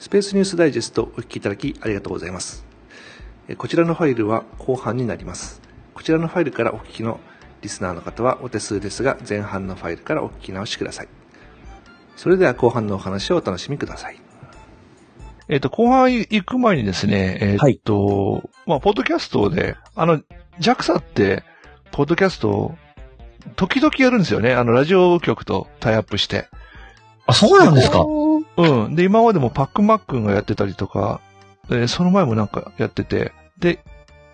スペースニュースダイジェストお聞きいただきありがとうございます。えこちらのファイルは後半になります。こちらのファイルからお聞きのリスナーの方はお手数ですが、前半のファイルからお聞き直しください。それでは後半のお話をお楽しみください。えっ、と、後半行く前にですね、えっ、と、まあ、ポッドキャストで、あの、JAXA って、ポッドキャストを、時々やるんですよね。あの、ラジオ局とタイアップして。あ、そうなんですか？うん。で、今までもパックマックンがやってたりとか、えーその前もなんかやってて、で、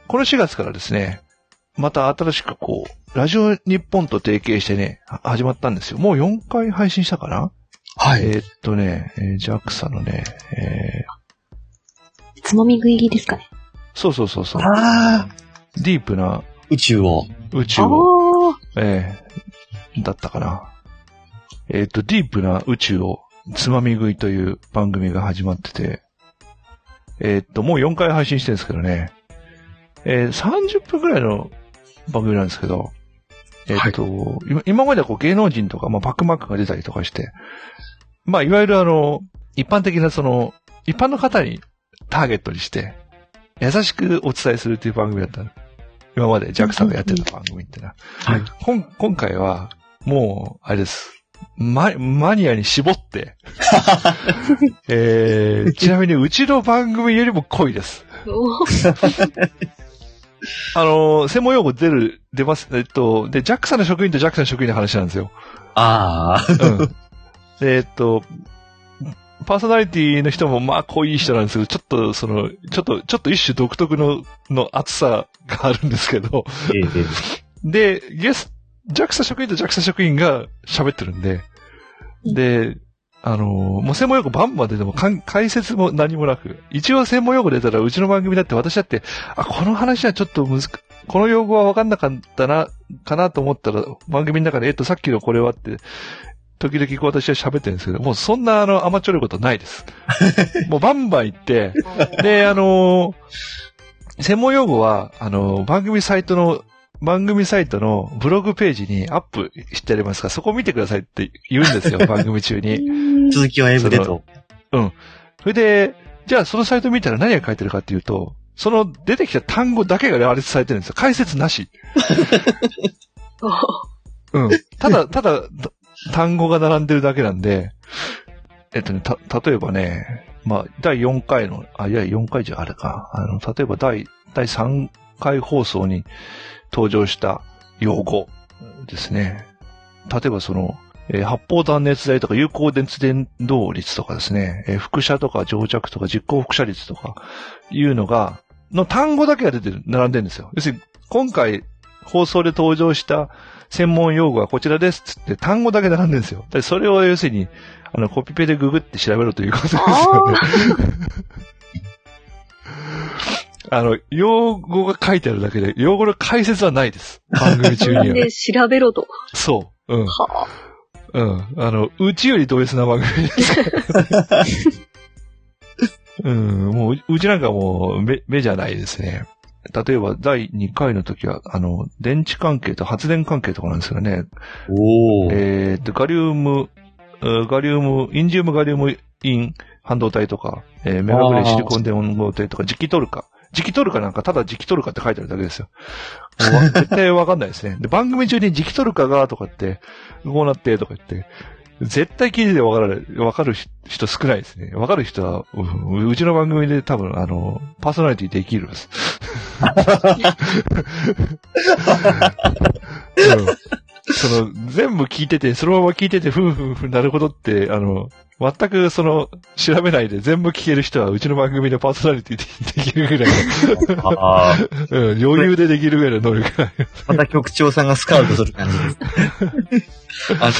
この4月からですね、また新しくこう、ラジオ日本と提携してね、は始まったんですよ。もう4回配信したかな？は。えーっとね、えー JAXA のね、えーつまみ食いですかね。そうそうそうそう、ああ、ディープな宇宙を。あ宇宙を、あえーだったかな。えーっと、ディープな宇宙をつまみ食いという番組が始まってて、えーっと、もう4回配信してるんですけどね、えー30分くらいの番組なんですけど、えーっと、今今まではこう芸能人とか、まあ、バックマックが出たりとかして、まあ、いわゆるあの、一般的なその、一般の方にターゲットにして、優しくお伝えするっていう番組だったの今まで JAXA がやってた番組ってな。はい。今今回は、もう、あれです。ママニアに絞って、えー、ちなみにうちの番組よりも濃いです。おあのー、専門用語出る、出ます。えっと、で、JAXA の職員と JAXA の職員の話なんですよ。ああ、うん。で、えっと、パーソナリティの人もまあ濃い人なんですけど、ちょっとその、ちょっと、ちょっと一種独特の、の厚さがあるんですけど、えええで、ゲス、JAXA 職員と JAXA 職員が喋ってるんで、で、あのーもう専門用語バンバン出ても解説も何もなく、一応専門用語出たらうちの番組だって私だって、あ、この話はちょっと難し、この用語は分かんなかったな、かなと思ったら、番組の中で、えっと、さっきのこれはって、時々こう私は喋ってるんですけど、もうそんなあの、甘っちょろいことないです。もうバンバン言って、で、あのー専門用語は、あのー番組サイトの、番組サイトのブログページにアップしてありますか？ら、そこを見てくださいって言うんですよ、番組中に。え続きは英語でと。それで、じゃあそのサイト見たら何が書いてるかっていうと、その出てきた単語だけが羅列されてるんですよ。解説なし。うん。ただ、ただ、た単語が並んでるだけなんで、えっとね、た、例えばね、まあ、第4回の、あ、いや、4回じゃあれか。あの、例えば第、第3回放送に登場した用語ですね。例えばその、えー発泡断熱材とか有効熱伝導率とかですね、えー輻射とか蒸着とか実行輻射率とかいうのが、の単語だけが出てる、並んでるんですよ。要するに、今回放送で登場した専門用語はこちらですっつって単語だけ並んでるんですよ。でそれを要するに、あの、コピペでググって調べろということですよね。あの、用語が書いてあるだけで、用語の解説はないです。番組中には。で、調べろと。そう。うん。はうん。あの、うちよりド S な番組です。うん。もう、うちなんかもう、目、目じゃないですね。例えば、第2回の時は、あの、電池関係と発電関係とかなんですよね。おお。えーっと、ガリウム、うんガリウム、インジウムガリウムイン半導体とか、えーメガブレシリコン電温合体とか、磁気トルカ。磁気トルカなんか、ただ磁気トルカって書いてあるだけですよ。もうわ絶対わかんないですね。で、番組中に磁気トルカがとかって、こうなってとか言って、絶対聞いててわからない、わかる人少ないですね。わかる人は、ううちの番組で多分、あの、パーソナリティできるです。うんその、全部聞いてて、そのまま聞いてて、ふんふんふんなるほどって、あの、全くその、調べないで全部聞ける人は、うちの番組でパーソナリティでできるぐらいああ。の、うん、余裕でできるぐらいの能力がある。また局長さんがスカウトする感じです。あの、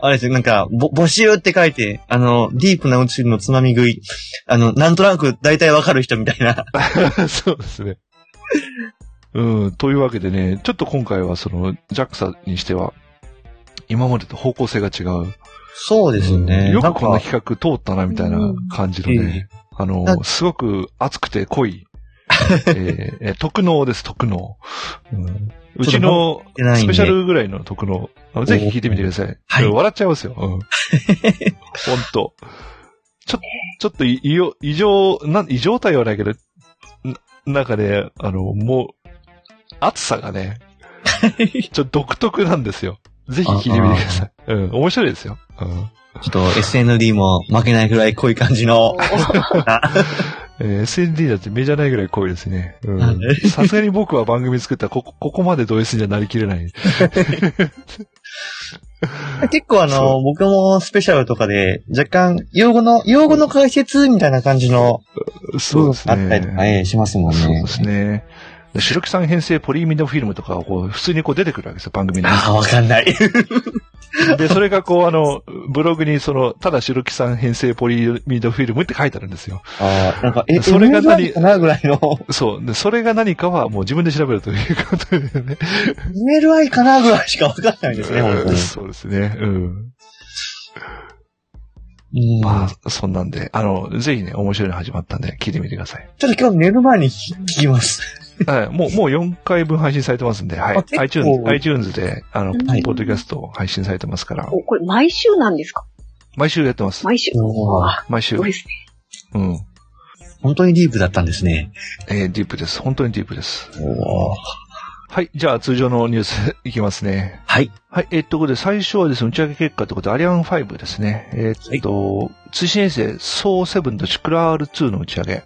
あれですよ、なんか、ぼ募集って書いて、あの、ディープな宇宙のつまみ食い、あの、なんとなく大体わかる人みたいな。そうですね。うん、というわけでね、ちょっと今回はその、JAXA にしては、今までと方向性が違う。そうですね。よくこんななんか企画通ったな、みたいな感じのね、あのな、すごく熱くて濃い、えーえー特納です、特納。うんうちのスペシャルぐらいの特納。あのぜひ聞いてみてください。はい笑っちゃいますよ。うん。ほんと。ちょ、ちょっとい異様、異常、な、異常態はないけど、ななんかね、あの、もう、暑さがね、ちょっと独特なんですよ。ぜひ聞いてみてください。うん、面白いですよ。うん。ちょっと SND も負けないぐらい濃い感じの。えー SND だって目じゃないぐらい濃いですね。さすがに僕は番組作ったら、ここ、ここまでド S にはなりきれない。結構あその、僕もスペシャルとかで、若干、用語の、用語の解説みたいな感じの、そうですあったりとか。えしますもんねそうで。すね。で白木さん編成ポリイミドフィルムとかがこう、普通にこう出てくるわけですよ、番組に。ああ、わかんない。で、それがこう、あの、ブログにその、ただ白木さん編成ポリミドフィルムって書いてあるんですよ。ああ、なんか、え、それが何かなぐらいの、そう。で、それが何かはもう自分で調べるということでね。MLI かなぐらいしかわかんないですね、本当に。そうですね。うん。うんまあ、そんなんで、あの、ぜひね、面白いの始まったんで、聞いてみてください。ちょっと今日寝る前に聞きます。はい。もう、もう4回分配信されてますんで、はい iTunes、iTunes で、あの、はいポッドキャスト配信されてますから、おこれ毎週なんですか？毎週やってます。毎週。毎週すご。いですね。うん。本当にディープだったんですね。えーディープです。本当にディープです。おーはい。じゃあ、通常のニュースいきますね。はい。はい。えっと、ここで最初はですね、打ち上げ結果ということで、アリアン5ですね。えっと、通信衛星、ソー7とシクラール2の打ち上げ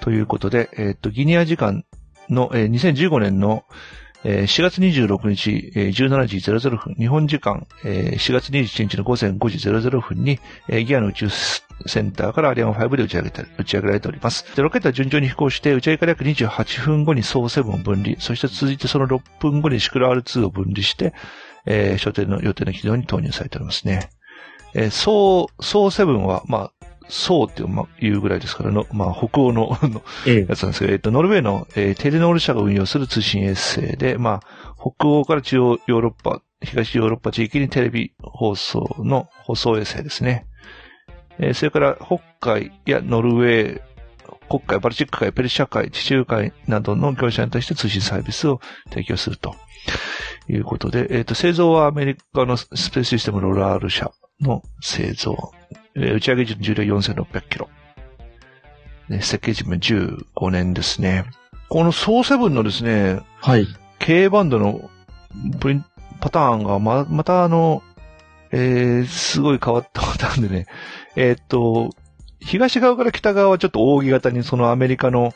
ということで、えっと、ギニア時間の、えー2015年の、えー4月26日、えー17時00分、日本時間、えー4月27日の午前5時00分に、えーギアナの宇宙センターからアリアン5で打ち上げて、打ち上げられております。で、ロケットは順調に飛行して、打ち上げから約28分後にソー7を分離、そして続いてその6分後にシクラール2を分離して、えー、所定の予定の軌道に投入されておりますね。えー、ソー、ソー7は、まあ、ソーっていう,、ぐらいですからの、まあ、北欧の。やつなんですけど、えっと、ノルウェーの、えーテレノール社が運用する通信衛星で、まあ、北欧から中央ヨーロッパ、東ヨーロッパ地域にテレビ放送の放送衛星ですね。えーそれから、北海やノルウェー、国海、バルチック海、ペルシャ海、地中海などの業者に対して通信サービスを提供するということで、えっ、と、製造はアメリカのスペースシステムローラール社の製造。えー打ち上げ重量4600キロ。ね、設計寿命15年ですね。このソーセブンのですね、はい。K バンドのプリンパターンがま、またあの、えー、すごい変わったパターンでね、えーっと、東側から北側はちょっと扇形にそのアメリカの、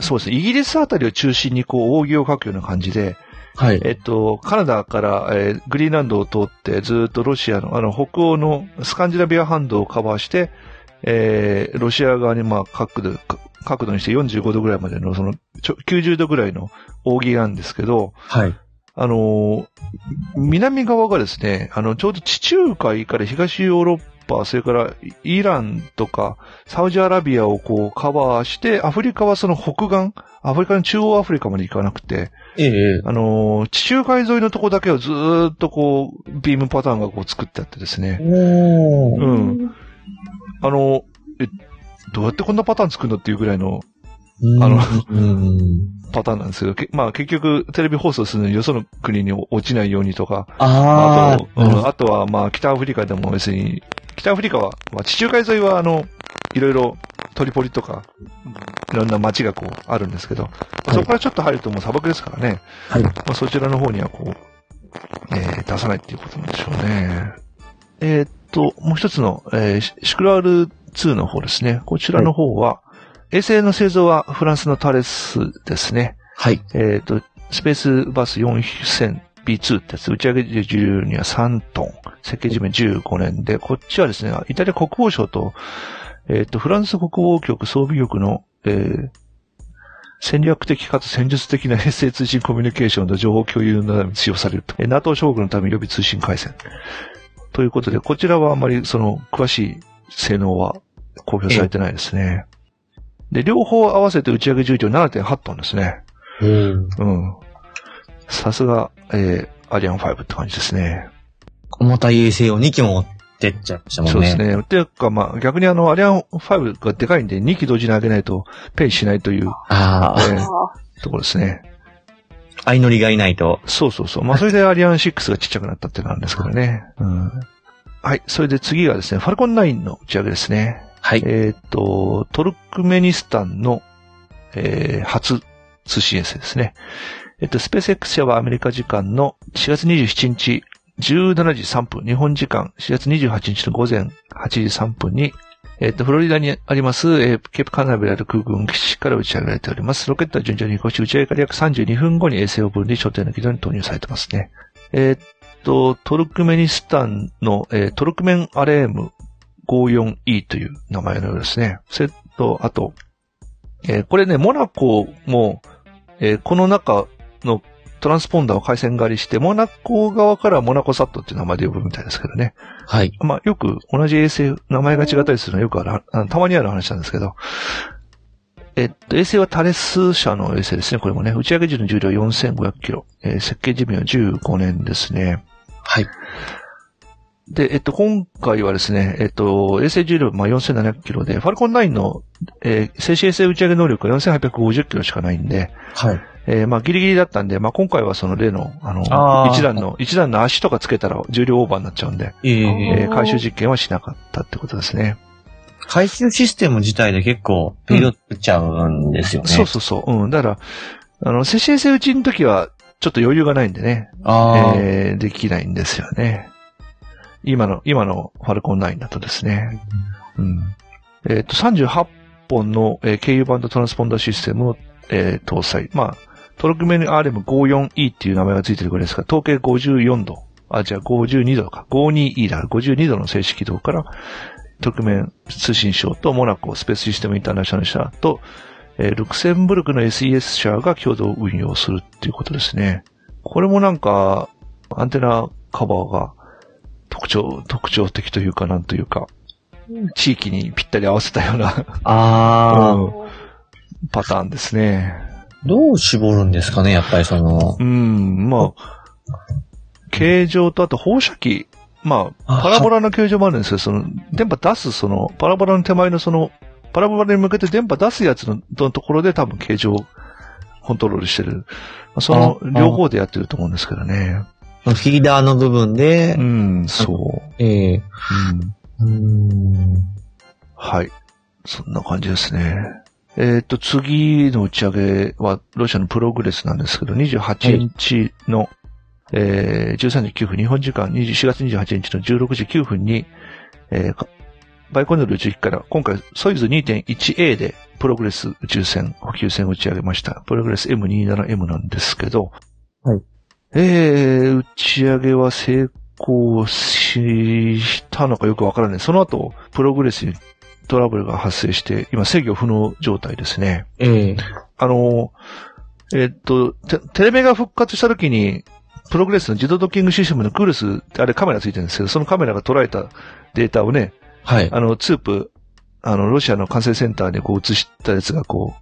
そうですね、イギリスあたりを中心にこう扇を描くような感じで、はい。えっと、カナダから、えーグリーンランドを通ってずっとロシアの、あの、北欧のスカンジナビア半島をカバーして、えーロシア側にまあ角度、か角度にして45度ぐらいまでの、その、ちょ90度ぐらいの扇なんですけど、はい。あのー南側がですね、あの、ちょうど地中海から東ヨーロッパ、それからイランとかサウジアラビアをこうカバーして、アフリカはその北岸、アフリカの中央アフリカまで行かなくて、ええ。あのー地中海沿いのとこだけをずーっとこう、ビームパターンがこう作ってあってですね。うん。あの、え、どうやってこんなパターン作るのっていうぐらいのうんあのうん。パターンなんですけど、けまあ結局テレビ放送するのによその国に落ちないようにとか、ああと、うんあとはまあ北アフリカでも別に、北アフリカは、まあ地中海沿いはあの、いろいろトリポリとか、いろんな街がこうあるんですけど、まあそこからちょっと入るともう砂漠ですからね。はいまあそちらの方にはこう、えー出さないっていうことなんでしょうね。えーっと、もう一つの、えーシシクラール2の方ですね。こちらの方は、衛星の製造はフランスのタレスですね。はい。えっ、と、スペースバス 4000B2 ってやつ、打ち上げ重量には3トン、設計寿命15年で、こっちはですね、イタリア国防省と、えっ、と、フランス国防局装備局の、えー戦略的かつ戦術的な 衛星通信コミュニケーションと情報共有のために使用されると。えー NATO 将軍のために予備通信回線。ということで、こちらはあまりその詳しい性能は公表されてないですね。で、両方合わせて打ち上げ重量7.8トンですね。うん。うん。さすが、えー、アリアン5って感じですね。重たい衛星を2機も持ってっちゃいましたもんね。そうですね。ていうか、まあ、逆にあの、アリアン5がでかいんで、2機同時に上げないと、ペイしないという、ああ、えーあところですね。相乗りがいないと。そうそうそう。まあ、それでアリアン6がちっちゃくなったっていうのがあるんですけどね。うん。はい。それで次がですね、ファルコン9の打ち上げですね。はい。えっ、と、トルクメニスタンの、えー初通信衛星ですね。えっ、と、スペース X 社はアメリカ時間の4月27日17時3分、日本時間4月28日の午前8時3分に、えっ、と、フロリダにあります、えーケープカナベラル空軍基地から打ち上げられております。ロケットは順調に飛行し、打ち上げから約32分後に衛星を分離、所定の軌道に投入されてますね。えっ、と、トルクメニスタンの、えートルクメンアレーム 54E という名前のようですね。それと、あと、えーこれね、モナコも、えーこの中のトランスポンダーを回線狩りして、モナコ側からモナコサットっていう名前で呼ぶみたいですけどね。はい。まあ、よく同じ衛星、名前が違ったりするのはよくある、たまにある話なんですけど、えっと、衛星はタレス社の衛星ですね。これもね、打ち上げ時の重量4500キロ、えー設計寿命15年ですね。はい。で、えっと、今回はですね、えっと、衛星重量、まあ、4700キロで、ファルコン9の、えー静止衛星打ち上げ能力が4850キロしかないんで、はい。えーまあ、ギリギリだったんで、まあ、今回はその例の、あの、あー一段の、一段の足とかつけたら重量オーバーになっちゃうんで、えええー回収実験はしなかったってことですね。回収システム自体で結構、ペイドっちゃうんですよね。そうそうそう。うん。だから、あの、接種衛星打ちの時は、ちょっと余裕がないんでね、えーできないんですよね。今の、今のファルコン9だとですね。うん。えっ、と、38本の、えー経由バンドトランスポンダーシステムを、えー搭載。まあ、トルクメン RM54E っていう名前がついてるぐらいですから、統計54度。あ、じゃあ52度か。52E だから52度の静止軌道から、トルクメン通信省とモナコスペースシステムインターナショナル社と、えールクセンブルクの SES 社が共同運用するっていうことですね。これもなんか、アンテナカバーが特徴、特徴的というか、なんというか、地域にぴったり合わせたようなああ、うんパターンですね。どう絞るんですかね、やっぱりその、うん、まあ、形状とあと放射器、まあ、あパラボラの形状もあるんですよ。その、電波出す、その、パラボラの手前のその、パラボラに向けて電波出すやつののところで多分形状をコントロールしてる。まあそのあ両方でやってると思うんですけどね。フィーダーの部分でう、ん、そう。ええうんうんはい。そんな感じですね。えっ、と、次の打ち上げは、ロシアのプログレスなんですけど、28日の、えー13時9分、日本時間20 4月28日の16時9分に、えーかバイコヌール宇宙機から、今回、ソイズ 2.1A で、プログレス宇宙船、補給船を打ち上げました。プログレス M27M なんですけど、はい。えー、打ち上げは成功したのかよくわからない。その後、プログレスにトラブルが発生して、今制御不能状態ですね。ええあの、えっと、テテレメが復活した時に、プログレスの自動ドッキングシステムのクールスあれカメラついてるんですけど、そのカメラが捉えたデータをね、はい。あの、ツープ、あの、ロシアの管制センターにこう映したやつがこ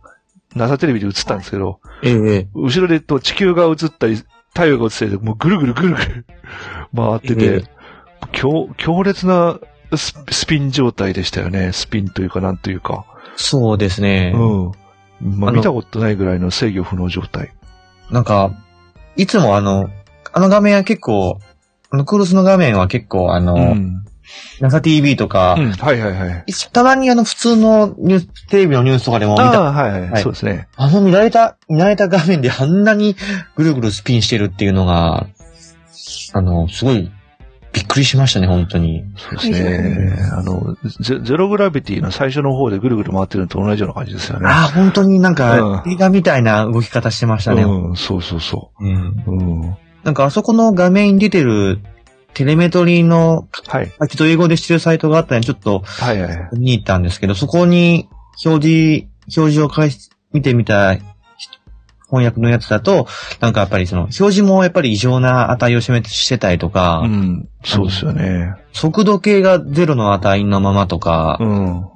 う、NASA テレビで映ったんですけど、ええ後ろでと地球が映ったり、太陽が映ったりで、もうぐるぐるぐるぐる回ってえて、強強烈なススピン状態でしたよね。スピンというかなんというか。そうですね。うん。まあ、見たことないぐらいの制御不能状態。なんか、いつもあの、あの画面は結構、あのクルスの画面は結構あの、うん。NASA TV とか、うん。はいはいはい。たまにあの普通のニュース、テレビのニュースとかでも見た、ああ、はいはい、はいそうですね。あの見られた、見られた画面であんなにぐるぐるスピンしてるっていうのが、あの、すごいびっくりしましたね、本当に。そうですね。あのゼ、ゼログラビティの最初の方でぐるぐる回ってるのと同じような感じですよね。ああ、本当になんかうん映画みたいな動き方してましたね。うん、そうそうそうんう。うん。なんかあそこの画面に出てるテレメトリーのはい。書きと英語でしてるサイトがあったので、ちょっとはいはい。見に行ったんですけど、そこに表示、表示を返し、見てみた翻訳のやつだと、なんかやっぱりその、表示もやっぱり異常な値を示してたりとか、うん。そうですよね。速度計がゼロの値のままとかう、ん。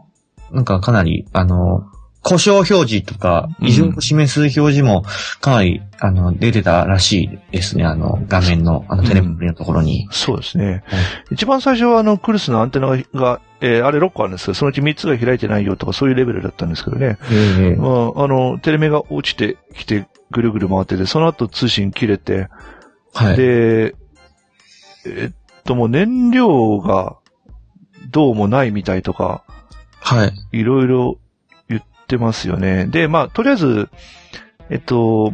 なんかかなり、あの、故障表示とか、うん異常を示す表示もかなり、あの、出てたらしいですね、あの、画面の、あの、テレビのところに。そうですね。一番最初はあの、クルスのアンテナが、えーあれ6個あるんですけど、そのうち3つが開いてないよとかそういうレベルだったんですけどね。ええまあ、あの、テレメが落ちてきて、ぐるぐる回ってて、その後通信切れて、はい。で、えっと、もう燃料がどうもないみたいとか、はい。いろいろ言ってますよね。で、まあ、とりあえず、えっと、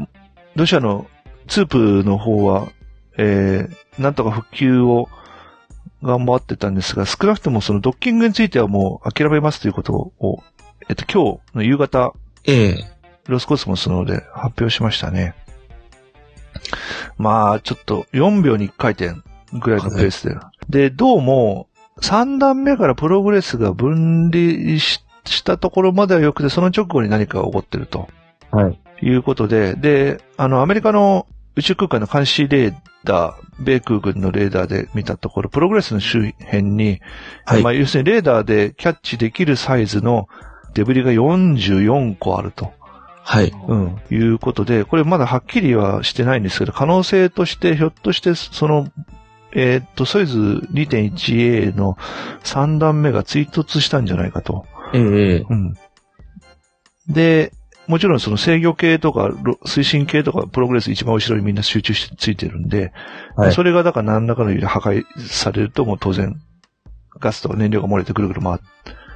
ロシアのツープの方は、えー、なんとか復旧を頑張ってたんですが、少なくともそのドッキングについてはもう諦めますということを、えっと、今日の夕方、ええロスコスモスの方で発表しましたね。まあ、ちょっと4秒に1回転ぐらいのペースで。で、どうも、3段目からプログレスが分離ししたところまでは良くて、その直後に何かが起こってるとはい。いうことで、で、あの、アメリカの宇宙空間の監視レーダー、米空軍のレーダーで見たところ、プログレスの周辺に、はいまあ、要するにレーダーでキャッチできるサイズのデブリが44個あると。はい。うん、いうことで、これまだはっきりはしてないんですけど、可能性として、ひょっとして、その、えーっと、ソイズ 2.1A の3段目が追突したんじゃないかと。ええうん。で、もちろんその制御系とか、ろ推進系とか、プログレス一番後ろにみんな集中してついてるんで、はいそれがだから何らかの理由で破壊されるともう当然、ガスとか燃料が漏れてくるくる回っ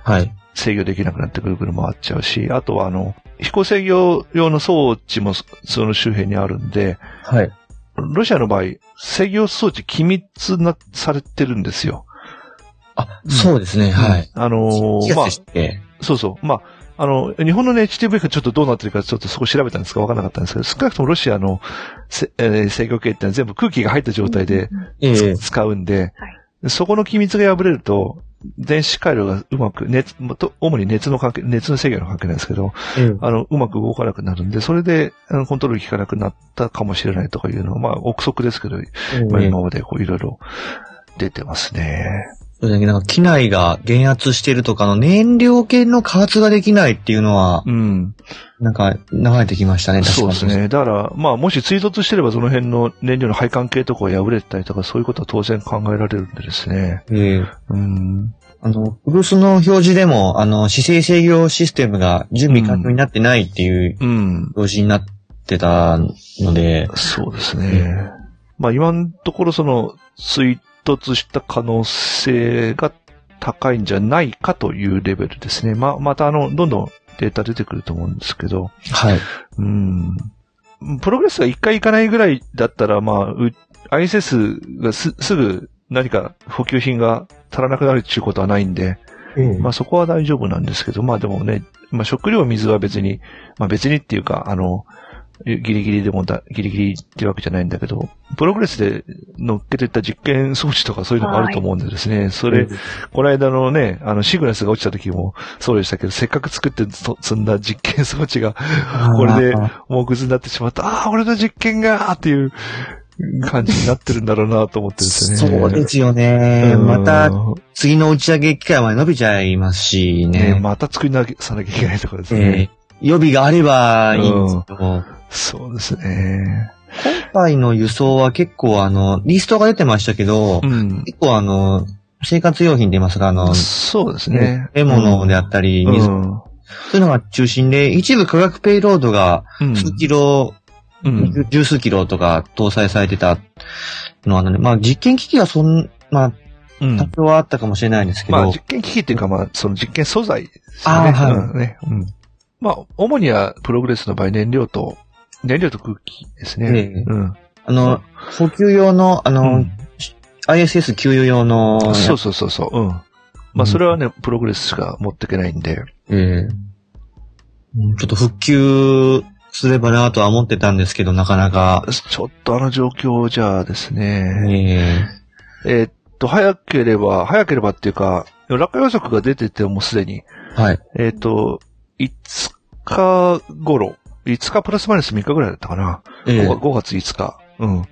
はい。制御できなくなってくるくる回っちゃうし、あとはあの、飛行制御用の装置もそその周辺にあるんで、はい。ロシアの場合、制御装置機密な、されてるんですよ。あ、そうですね。はい。あのーまあ。そうそう。まあ、あの、日本のね、HTV がちょっとどうなってるかちょっとそこ調べたんですかわからなかったんですけど、少なくともロシアのせ、えー制御系ってのは全部空気が入った状態でええ使うんで、はいそこの機密が破れると、電子回路がうまく、熱、主に熱の関係、熱の制御の関係なんですけど、ええあの、うまく動かなくなるんで、それで、あのコントロール効かなくなったかもしれないとかいうのは、まあ、憶測ですけど、まあ、ええ今までこういろいろ出てますね。そうだね。なんか機内が減圧してるとかの燃料系の加圧ができないっていうのは、うん。なんか流れてきましたね。確かにそうです。ね。だから、まあ、もし追突してればその辺の燃料の配管系とかが破れてたりとか、そういうことは当然考えられるんでですね。ええうん。あの、フルスの表示でも、あの、姿勢制御システムが準備完了になってないっていううん。表示になってたので、そうですね。まあ、今のところその、追突した可能性が高いんじゃないかというレベルですね。まあ、またあの、どんどんデータ出てくると思うんですけど、はい。うん。プログレスが一回行かないぐらいだったら、まあ、う ISS がす、すぐ何か補給品が足らなくなるっていうことはないんで、まあそこは大丈夫なんですけど、まあでもね、まあ食料水は別に、まあ別にっていうか、あの、ギリギリでもだ、ギリギリっていうわけじゃないんだけど、プログレスで乗っけていった実験装置とかそういうのがあると思うんでですね、それ、この間のね、あの、シグナスが落ちた時もそうでしたけど、せっかく作ってそ積んだ実験装置が、これであもうグズになってしまった、ああ、俺の実験がっていう感じになってるんだろうなと思ってですね。そうですよね。うんまた、次の打ち上げ機会まで伸びちゃいますしね、ね。また作りなさなきゃいけないところですね。ええ予備があればいいんですけど、そうですね。今回の輸送は結構あの、リストが出てましたけど、うん。結構あの、生活用品出ますが、あの、そうですね。獲物であったり、うん水、そういうのが中心で、一部化学ペイロードがうん。数キロ、うん。十数キロとか搭載されてたのは、ね、まあ実験機器はそん、まあうん多少はあったかもしれないんですけど、まあ、実験機器っていうか、まあ、その実験素材ですよね。あーはいうんね。うん。まあ、主には、プログレスの場合、燃料と、燃料と空気ですね。ええうん。あの、補給用の、あの、うん ISS 給油用の、そうそうそうそう。うん。まあ、それはね、プログレスしか持っていけないんで。ええうんちょっと復旧すればなとは思ってたんですけど、なかなか。ちょっとあの状況じゃあですね。えええーっと、早ければ、早ければっていうか、落下予測が出ててもうすでに、はい。えーっと、5日頃、5日プラスマイナス3日ぐらいだったかな。ええ 5, 月5日。うん。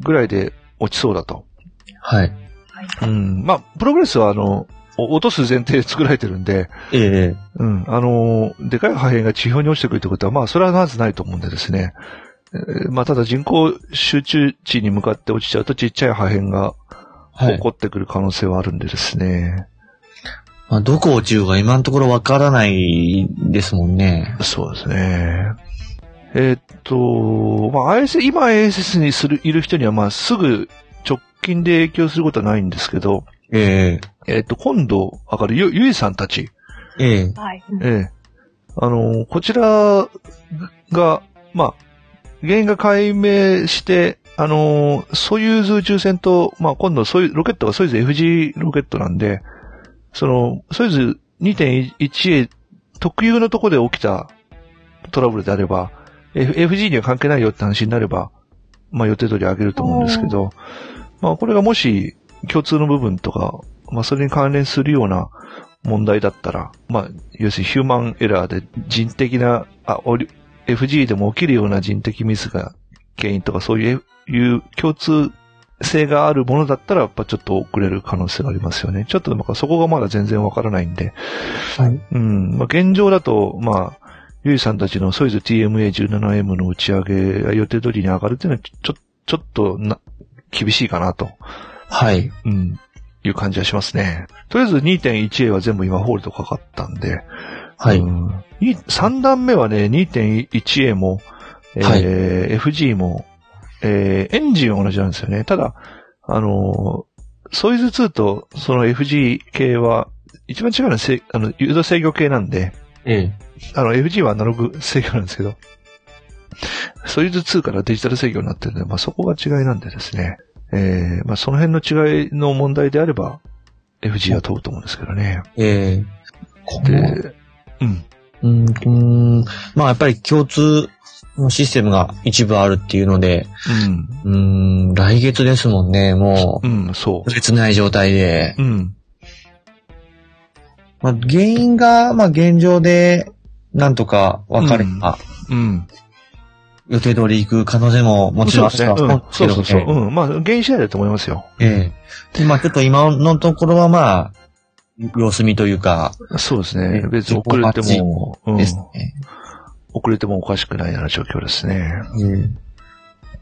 ぐらいで落ちそうだと。はい。うん。まあ、プログレスはあの、お落とす前提で作られてるんで、ええうん。あのー、でかい破片が地表に落ちてくるってことは、まあ、それはまずないと思うんでですね。えーまあ、ただ人口集中地に向かって落ちちゃうとちっちゃい破片がはい起。こってくる可能性はあるんでですね。まあ、どこ落ちるか今のところわからないですもんね。そうですね。えーっと、まあ、IS、今 ISS にする、いる人には、まあ、すぐ直近で影響することはないんですけど、えええーっと、今度、わかるゆ、ゆいさんたち、ええ。はい。ええ。あの、こちらが、まあ、原因が解明して、あの、ソユーズ宇宙船と、まあ、今度ソユロケットがソユーズ FG ロケットなんで、その、ソユーズ 2.1A 特有のとこで起きたトラブルであれば、FG には関係ないよって話になれば、まあ、予定通り上げると思うんですけど、まあ、これがもし共通の部分とか、まあ、それに関連するような問題だったら、まあ、要するにヒューマンエラーで人的な、あ、FG でも起きるような人的ミスが原因とかそういういう共通性があるものだったら、やっぱちょっと遅れる可能性がありますよね。ちょっとなんかそこがまだ全然わからないんで、はい。うん、まあ、現状だと、まあ、ゆいさんたちのソイズ TMA17M の打ち上げが予定通りに上がるっていうのは、ちょ、ちょっとな、厳しいかなと。はい。うん。いう感じはしますね。とりあえず 2.1A は全部今ホールドかかったんで。はい。うんい3段目はね、2.1A も、えーはい FG も、えーエンジンは同じなんですよね。ただ、あのーソイズ2とその FG 系は、一番違うのはせあの、誘導制御系なんで、ええ。あの、FG はアナログ制御なんですけど、ソイズ2からデジタル制御になってるんで、まあそこが違いなんでですね。えー、まあその辺の違いの問題であれば、FG は飛ぶと思うんですけどね。ええ。こでの、うん。うん、うんまあやっぱり共通のシステムが一部あるっていうので、うん。うん、来月ですもんね、もうん、そう、切ない状態で。う。うん。まあ原因が、まあ現状で、なんとか分かれば、うん。予定通り行く可能性ももちろんあそう。そうそうそう。うん。まあ、原因次第だと思いますよ。ええ。でまあちょっと今のところはまあ、様子見というか、そうですねね。別に遅れても、うんですね。遅れてもおかしくないような状況ですね。うん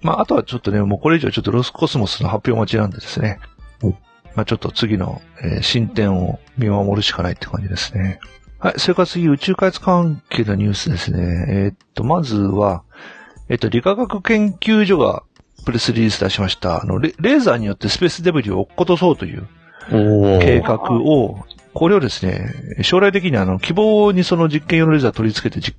まあ、あとはちょっとね、もうこれ以上ちょっとロスコスモスの発表待ちなんでですね。うんまあ、ちょっと次の、えー進展を見守るしかないって感じですね。はい。それから次、宇宙開発関係のニュースですね。えーっと、まずは、えっと、理化学研究所がプレスリリース出しました。あの、レレーザーによってスペースデブリを落っことそうという計画を、これをですね、将来的にあの、希望にその実験用のレーザー取り付けて実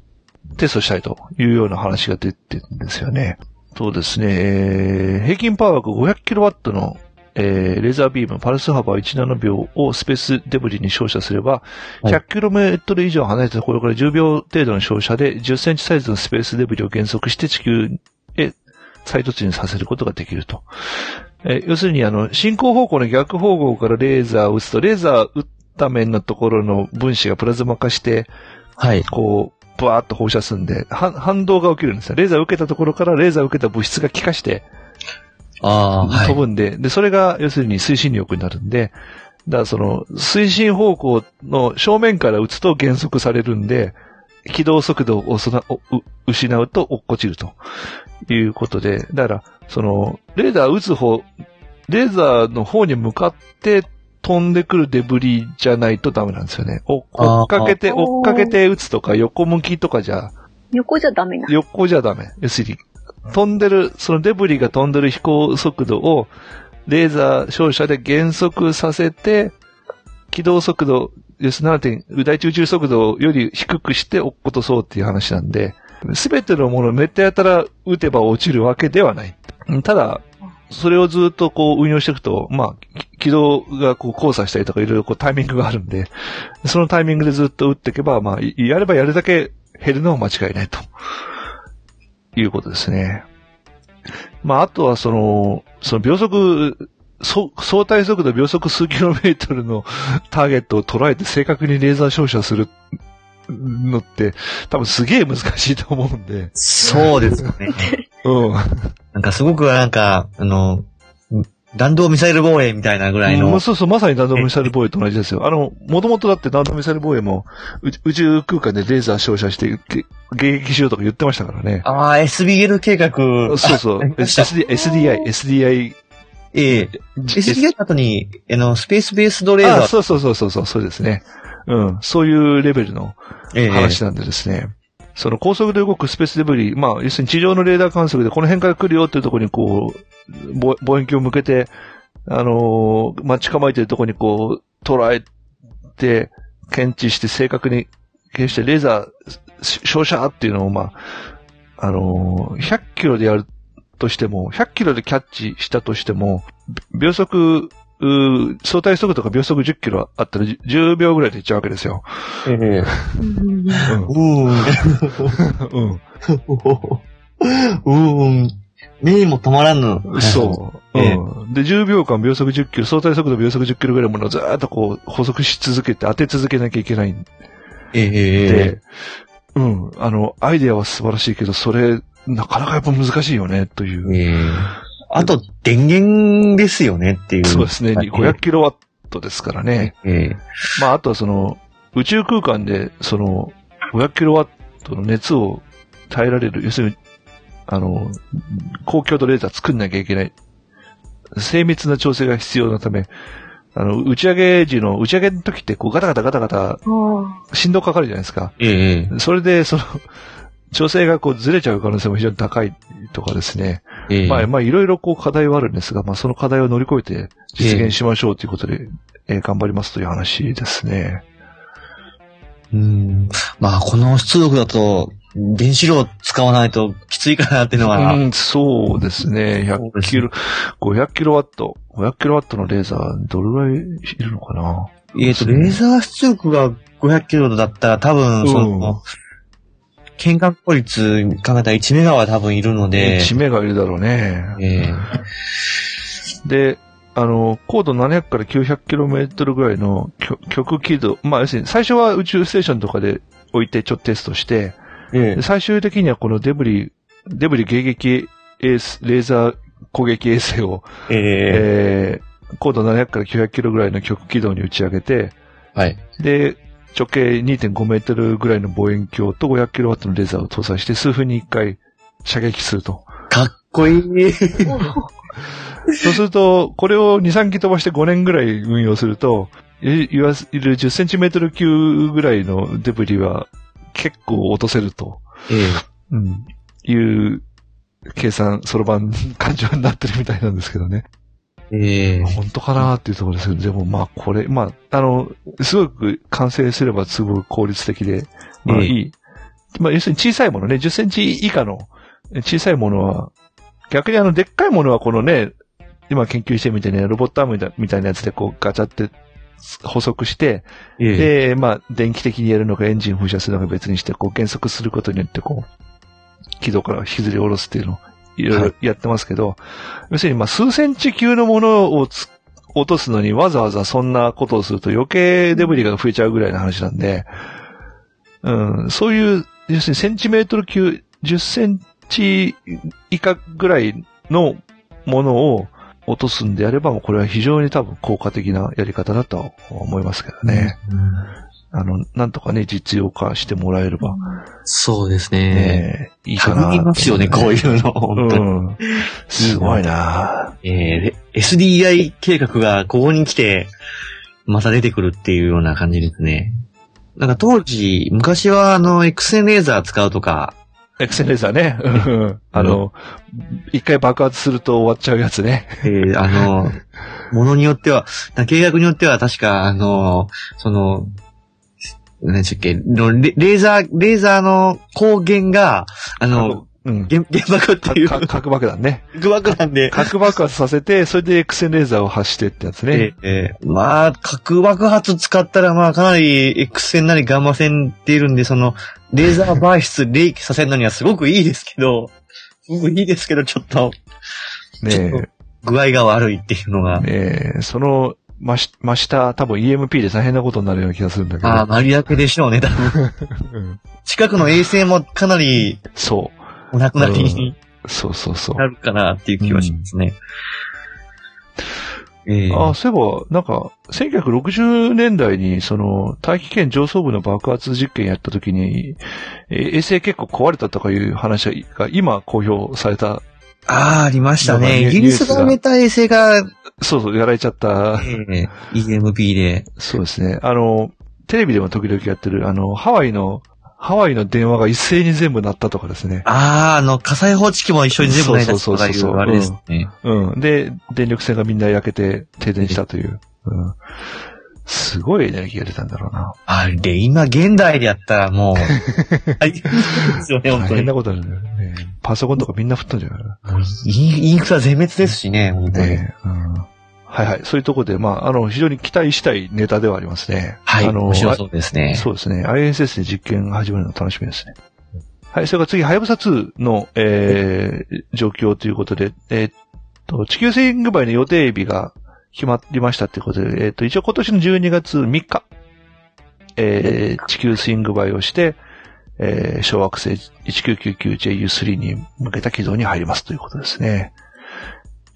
テストしたいというような話が出てるんですよね。そうですね、えー平均パワーが 500kW の、えーレーザービーム、パルス幅1ナノ秒をスペースデブリに照射すれば、はい 100km 以上離れたところから10秒程度の照射で10センチサイズのスペースデブリを減速して地球へ再突入させることができると。えー要するに、あの、進行方向の逆方向からレーザーを撃つと、レーザー撃った面のところの分子がプラズマ化して、はい。こう、ブワーッと放射すんで、は反動が起きるんですよ。レーザーを受けたところからレーザーを受けた物質が気化してああ、はい。飛ぶんで、で、それが要するに推進力になるんで、だからその、推進方向の正面から撃つと減速されるんで、軌道速度を失うと落っこちるということで、だから、その、レーザー撃つ方、レーザーの方に向かって飛んでくるデブリじゃないとダメなんですよね。お追っかけて、追っかけて撃つとか横向きとかじゃ、横じゃダメな。横じゃダメ。要するに、飛んでる、そのデブリが飛んでる飛行速度を、レーザー照射で減速させて、軌道速度、要するに 7.、大中宇宙速度より低くして落っことそうっていう話なんで、すべてのものをめったやたら撃てば落ちるわけではない。ただ、それをずっとこう運用していくと、まあ、軌道がこう交差したりとかいろいろこうタイミングがあるんで、そのタイミングでずっと撃っていけば、まあ、やればやるだけ減るのは間違いないと。いうことですね。まあ、あとはその、その秒速、相対速度秒速数キロメートルのターゲットを捉えて正確にレーザー照射するのって、多分すげえ難しいと思うんで。そうですよね。うん。なんかすごくなんか、あの、弾道ミサイル防衛みたいなぐらいのうん、そうそう、まさに弾道ミサイル防衛と同じですよ。あの、もともとだって弾道ミサイル防衛も、宇宇宙空間でレーザー照射して、げ迎撃しようとか言ってましたからね。ああ、SBL 計画。そうそう。SD SDI、SDI。ええ。SBL 後に、あの、スペースベースドレーザあ、ー。そうそうそうそうそう、そうですね。うん。そういうレベルのええ話なんでですね。その高速で動くスペースデブリ、まあ、要するに地上のレーダー観測でこの辺から来るよっていうところにこう、望遠鏡を向けて、あのー待ち構えてるところにこう、捉えて、検知して正確に検知してレーザー照射っていうのを、まあ、あのー100キロでやるとしても、100キロでキャッチしたとしても、秒速、相対速度が秒速10キロあったら10 10秒ぐらいでいっちゃうわけですよ。ええ。うんうーん。うん。うーん。目にも止まらぬ。そう。で、10秒間秒速10キロ、相対速度秒速10キロぐらいのものをずーっとこう、補足し続けて当て続けなきゃいけないんええ。で、うん。あの、アイデアは素晴らしいけど、それ、なかなかやっぱ難しいよね、という。ええ。あと、電源ですよねっていう。そうですね。はい500キロワットですからね。ええ。まあ、あとはその、宇宙空間で、その、500キロワットの熱を耐えられる、要するに、あの、高強度レーザー作んなきゃいけない。精密な調整が必要なため、あの、打ち上げ時の、打ち上げの時って、こう、ガタガタガタガタ、あ振動かかるじゃないですか。ええ。それで、その、調整がこうずれちゃう可能性も非常に高いとかですね。ええ。まあ、まあ、いろいろこう課題はあるんですが、まあ、その課題を乗り越えて実現しましょうということで、えー頑張りますという話ですね。うん。まあ、この出力だと、原子炉使わないときついかなっていうのは、うん、そうですね。100キロ、500キロワット、500キロワットのレーザー、どれぐらいいるのかな？えっ、と、レーザー出力が500キロだったら多分、その、見学効率考えたら1メガは多分いるので、1メガいるだろうね。えで、あの、高度700から900キロメートルぐらいの極極軌道、まあ要するに最初は宇宙ステーションとかで置いてちょっとテストして、えで最終的にはこのデブリ、デブリ迎撃エース、レーザー攻撃衛星を、ええ。えー、高度700から900キロぐらいの極軌道に打ち上げて、はい。で、で、直径2.5メートルぐらいの望遠鏡と500キロワットのレーザーを搭載して数分に1回射撃すると。かっこいい。そうすると、これを2、3機飛ばして5年ぐらい運用すると、いいわゆる10センチメートル級ぐらいのデブリは結構落とせると、ええうん、いう計算、そろばん感情になってるみたいなんですけどね。ええ。本当かなっていうところですけど、でもまあこれ、まあ、あの、すごく完成すればすごく効率的で、まあええ。いい。まあ要するに小さいものね、10センチ以下の小さいものは、逆にあの、でっかいものはこのね、今研究してみてね、ロボットアームみたいなやつでこうガチャって補足して、ええ。で、まあ、電気的にやるのかエンジン噴射するのか別にして、こう減速することによってこう、軌道から引きずり下ろすっていうのをいろいろやってますけど、要するにまあ数センチ級のものをつ落とすのにわざわざそんなことをすると余計デブリが増えちゃうぐらいの話なんで、うん、そういう、要するにセンチメートル級、10センチ以下ぐらいのものを落とすんであれば、これは非常に多分効果的なやり方だとは思いますけどね。あの、なんとかね、実用化してもらえれば、そうですね。ね、いいかなと。いますよね、こういうの。本当にうん。すごいなえーで SDI 計画がここに来て、また出てくるっていうような感じですね。なんか当時、昔はあの、X 線レーザー使うとか、エクセンレーザーね。うんあの、一回爆発すると終わっちゃうやつね。えーあの、ものによっては、な計画によっては確か、あの、その、何でしたっけ、のレレーザー、レーザーの光源が、あの、うん。原原爆っていう、か核爆弾ね。原爆なんで、核爆発させて、それでエクセンレーザーを発してってやつね。ええまあ、核爆発使ったら、まあ、かなり X 線なりガンマ線っているんで、その、レーザー媒質 冷気させるのにはすごくいいですけど、すごくいいですけど、ちょっと、ね具合が悪いっていうのがえ、、ねえ、その、真し真下、多分 EMP で大変なことになるような気がするんだけど。ああ、マリアケでしょうね、多分。うん近くの衛星もかなりそお亡くなりにう。そうそうそう。なるかなっていう気はしますね。ええあ、そういえば、なんか、1960年代に、その、大気圏上層部の爆発実験やった時に、えー衛星結構壊れたとかいう話が今公表された、ああ、ありましたね。イギリスが上げた衛星が、そうそう、やられちゃった、ええ EMP で。そうですね。あの、テレビでも時々やってる、あの、ハワイの、ハワイの電話が一斉に全部鳴ったとかですね。ああ、あの、火災報知器も一緒に全部ないですとかいそうそうそうそうう、あれですね。うん。で、電力線がみんな焼けて停電したという。うん。すごいエネルギーが出たんだろうな。あれ、今現代でやったらもう、はい。ですよね、本当に。大変なことになるよね。パソコンとかみんな吹っ飛んじゃうから。もうインインフラ全滅ですしね、本当に。ねうんはいはい。そういうところで、まあ、あの、非常に期待したいネタではありますね。はい。あの、面白そうですね。そうですね。ISS で実験が始まるの楽しみですね。はい。それから次、はやぶさ2の、えー、状況ということで、えーっと、地球スイングバイの予定日が決まりましたということで、えーっと、一応今年の12月3日、えー、地球スイングバイをして、えー、小惑星 1999JU3 に向けた軌道に入りますということですね。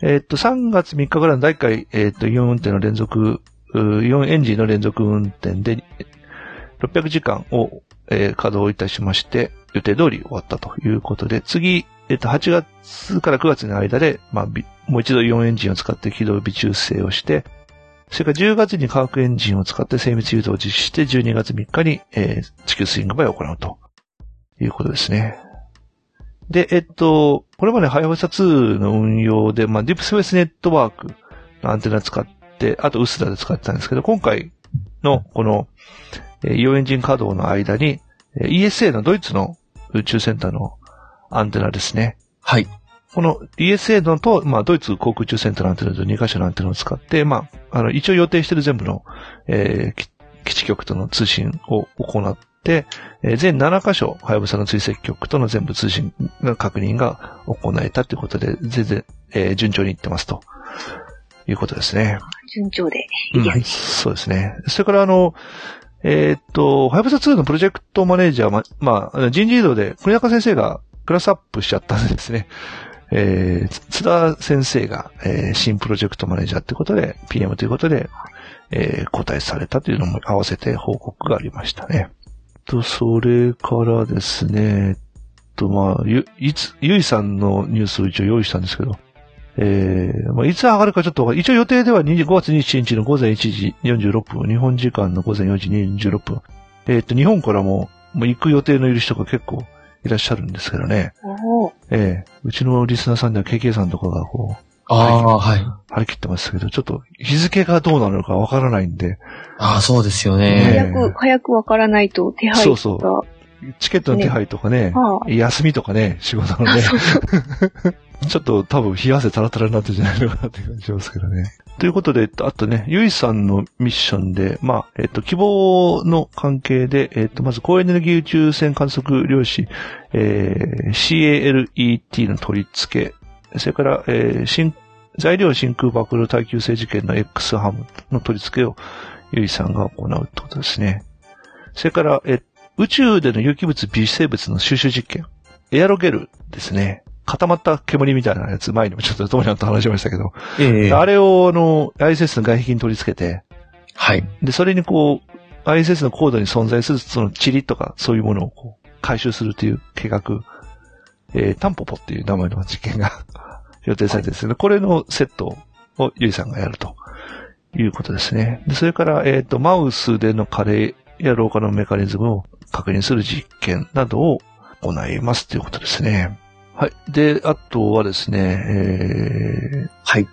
えーっと、3月3日からの第1回、えーっと、イオン運転の連続、うーイオンエンジンの連続運転で、600時間を、えー稼働いたしまして、予定通り終わったということで、次、えっ、と、8月から9月の間で、まあ、もう一度イオンエンジンを使って軌道微調整をして、それから10月に化学エンジンを使って精密誘導を実施して、12月3日に、えー地球スイングバイを行うということですね。で、えっと、これまでハヤブサ2の運用で、まあ、ディープスペースネットワークのアンテナ使って、あとウスダで使ってたんですけど、今回のこの、えーイオエンジン稼働の間に、えー ESA のドイツの宇宙センターのアンテナですね。はい。この ESA のと、まあ、ドイツ航空宇宙センターのアンテナと2箇所のアンテナを使って、まあ、あの、一応予定している全部の、えーき基地局との通信を行って、えー全7箇所、はやぶさの追跡局との全部通信の確認が行えたということで、全然、えー順調にいってますと。いうことですね。順調で。うんはいそうですね。それからあの、えーっと、はやぶさ2のプロジェクトマネージャーは、まあ、人事異動で、国中先生がクラスアップしちゃったんですね。えー、津田先生が、えー新プロジェクトマネージャーということで、PM ということで、えー交代されたというのも合わせて報告がありましたね。と、それからですね、と、まあ、ゆ、いつ、ゆいさんのニュースを一応用意したんですけど、えー、まあ、いつ上がるかちょっと一応予定では25月27日の午前1時46分、日本時間の午前4時46分。えっ、と、日本からも、もう行く予定のいる人が結構いらっしゃるんですけどね。ええうちのリスナーさんでは KK さんとかがこう、ああ、はい。張り切ってますけど、ちょっと日付がどうなのかわからないんで、ああ、そうですよねね。早く、早くわからないと手配が。そうそチケットの手配とかね、はあ休みとかね、仕事のあ、ね。ちょっと多分冷や汗タラタラになってるんじゃないのかなって感じしますけどね。ということで、あとね、ゆいさんのミッションで、まあ、えっと、希望の関係で、えっと、まず高エネルギー宇宙船観測量子、えー CALET の取り付け、それから、えー新材料真空爆露耐久性事件の X ハムの取り付けをゆいさんが行うってことですね。それから、え宇宙での有機物、微生物の収集実験。エアロゲルですね。固まった煙みたいなやつ、前にもちょっとトモちゃんと話しましたけど、ええあれを、あの、ISS の外壁に取り付けて、はい。で、それにこう、ISS の高度に存在するその塵とかそういうものをこう回収するという計画、えータンポポっていう名前の実験が 予定されてですね、これのセットをゆいさんがやるということですね。で、それから、えっ、と、マウスでの加齢や老化のメカニズムを確認する実験などを行いますということですね。はい。で、あとはですね、えー、はい。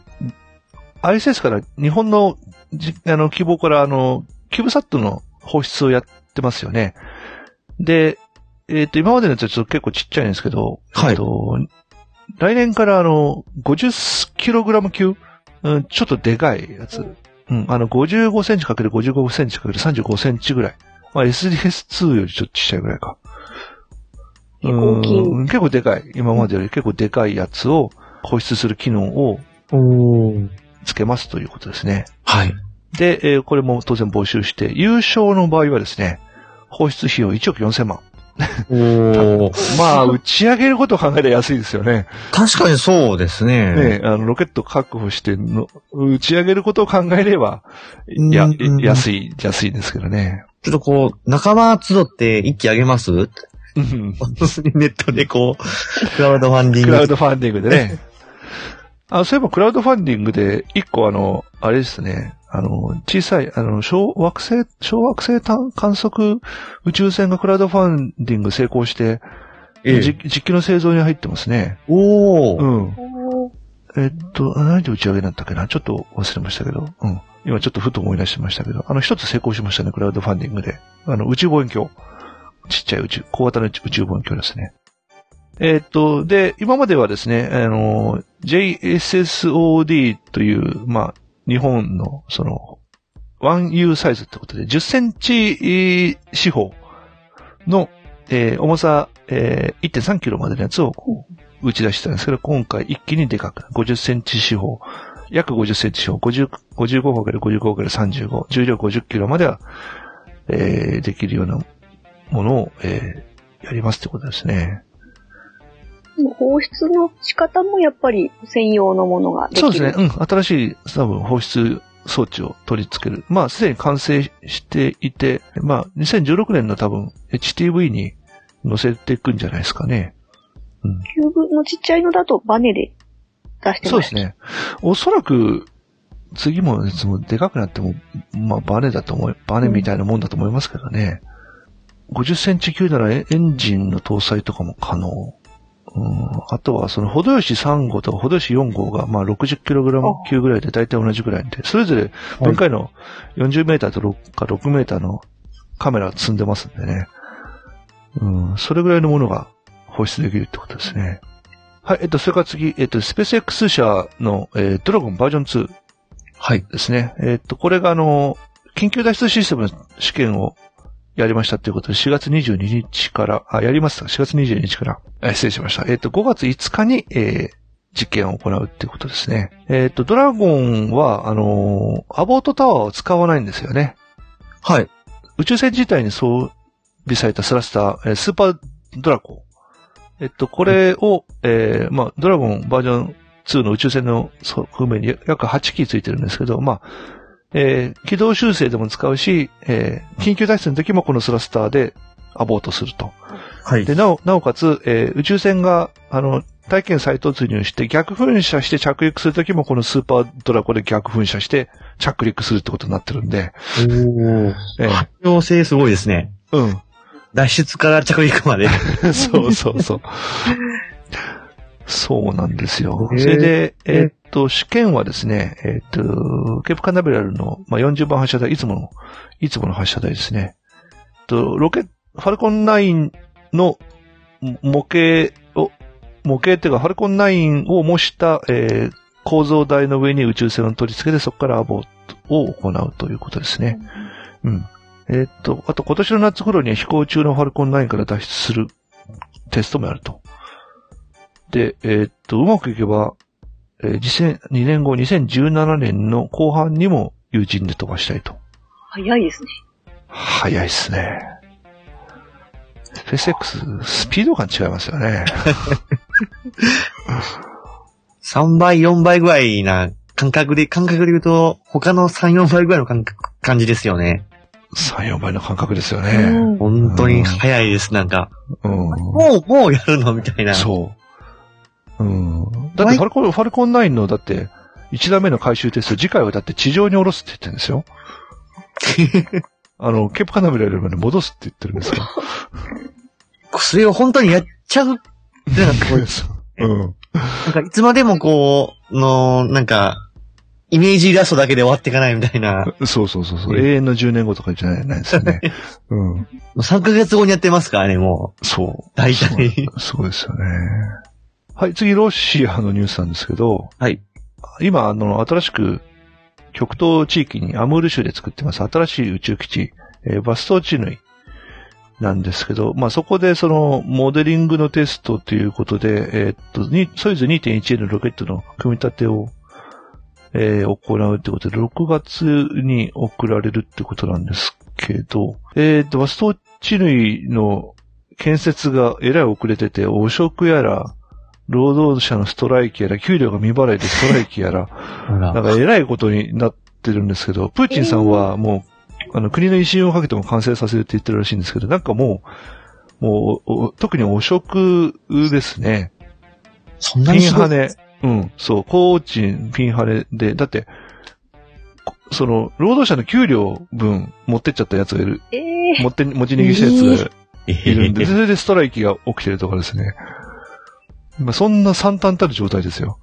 ISS から日本のじあの希望からあの、キューブサットの放出をやってますよね。で、えっ、と、今までのやつはちょっと結構ちっちゃいんですけど、はいえっと、来年からあの、50kg 級、うん、ちょっとでかいやつ。うん、あの、55センチ ×55 センチ ×35 センチぐらい。まあ、SDS2 よりちょっとちっちゃいぐらいか。結構大きいうん結構でかい。今までより結構でかいやつを放出する機能を。つけますということですね。はい。で、えーこれも当然募集して、優勝の場合はですね、放出費用1億4000万。まあ、打ち上げることを考えたら安いですよね。確かにそうですね。ね、あの、ロケット確保しての、打ち上げることを考えれば、やうん、安い、安いんですけどね。ちょっとこう、仲間集って一気上げますうんネットでこう、クラウドファンディング。クラウドファンディングでね。あ、そういえばクラウドファンディングで、一個あの、あれですね、あの、小さい、あの、小惑星、小惑星探観測宇宙船がクラウドファンディング成功して、ええじ実機の製造に入ってますね。おー。うん。えっと、何で打ち上げなんだっけな？ちょっと忘れましたけど。うん。今ちょっとふと思い出してましたけど、あの一つ成功しましたね、クラウドファンディングで。あの、宇宙望遠鏡。ちっちゃい宇宙、小型の宇宙望遠鏡ですね。えーっと、で、今まではですね、あの、JSSOD という、まあ、日本の、その、1U サイズってことで、10センチ四方の、えー重さ、えー1.3キロまでのやつを打ち出してたんですけど、今回一気にでかく、50センチ四方、約50センチ四方、50 55×55×35、重量50キロまでは、えーできるようなものを、えーやりますってことですね。放出の仕方もやっぱり専用のものができる。そうですね。うん。新しい、多分、放出装置を取り付ける。まあ、すでに完成していて、まあ、2016年の多分、HTV に載せていくんじゃないですかね。キューブのちっちゃいのだとバネで出してま。そうですすね。おそらく、次もいつもでかくなっても、まあ、バネだと思い、バネみたいなもんだと思いますけどね。50センチ級ならエエンジンの搭載とかも可能。うん、あとは、その、程よし3号と程よし4号が、まあ、60kg 級ぐらいで大体同じぐらいで、それぞれ分解の40メーターと6か6メーターのカメラが積んでますんでね。うん、それぐらいのものが放出できるってことですね。はい、えっと、それから次、えっと、スペース X 社の、えードラゴンバージョン2はい。ですね。えっと、これがあの、緊急脱出システムの試験をやりましたということで、4月22日から、あ、やります4月22日から、え失礼しました。えっと、5月5日に、えー実験を行うっていうことですね。えっと、ドラゴンは、あのーアボートタワーを使わないんですよね。はい。宇宙船自体に装備されたスラスター、えースーパードラコ。えっと、これを、えーまあ、ドラゴンバージョン2の宇宙船の側面に約8機ついてるんですけど、まあ、えー軌道修正でも使うし、えー緊急脱出の時もこのスラスターでアボートすると。はい。で、なお、なおかつ、えー宇宙船が、あの、体験再突入して逆噴射して着陸するときもこのスーパードラコで逆噴射して着陸するってことになってるんで、おー。えー発表性すごいですね。うん。脱出から着陸まで。そうそうそう。そうなんですよ。それで、えーっと、試験はですね、えーっと、ケープカナベラルの、まあ、40番発射台、いつもの、いつもの発射台ですね。と、ロケ、ファルコン9の模型を、模型っていうか、ファルコン9を模した、えー構造台の上に宇宙船を取り付けて、そこからアボを行うということですね。うん。えーっと、あと今年の夏頃には飛行中のファルコン9から脱出するテストもやると。で、えーっと、うまくいけば、えー、2002年後、2017年の後半にも友人で飛ばしたいと。早いですね。早いっすね。FSX、スピード感違いますよね。3倍、4倍ぐらいな感覚で、感覚で言うと、他の3、4倍ぐらいの感覚、感じですよね。3、4倍の感覚ですようね。ん。本当に早いです、なんか。うん。もう、もうやるの？みたいな。そう。うん。だってファルコン、ファルコン9の、だって、1段目の回収テスト、次回はだって地上に下ろすって言ってるんですよ。あの、ケープカナベラよりまで戻すって言ってるんですよ。それを本当にやっちゃうってのがすごいです。うん。なんか、いつまでもこう、の、なんか、イメージイラストだけで終わっていかないみたいな。そうそうそうそう。永遠の10年後とかじゃないないですよね。うん。3ヶ月後にやってますからね、もう。そう。大体。そうですよね。はい、次、ロシアのニュースなんですけど、はい。今、あの、新しく、極東地域にアムール州で作ってます、新しい宇宙基地、えーバストーチヌイなんですけど、まあ、そこでその、モデリングのテストということで、えーっと、にソユーズ 2.1A のロケットの組み立てを、えー行うってことで、6月に送られるってことなんですけど、えーっと、バストーチヌイの建設がえらい遅れてて、汚職やら、労働者のストライキやら、給料が未払いでストライキやら、なんか偉いことになってるんですけど、プーチンさんはもう、あの、国の威信をかけても完成させるって言ってるらしいんですけど、なんかもう、もう、お特に汚職ですね。そんなにピンハネ。うん、そう、工賃、ピンハネで、だって、こその、労働者の給料分持ってっちゃったやつがいる、ええ持って、持ち逃げしたやつがいるんで、えそれでストライキが起きてるとかですね。まあ、そんな惨憺たる状態ですよ。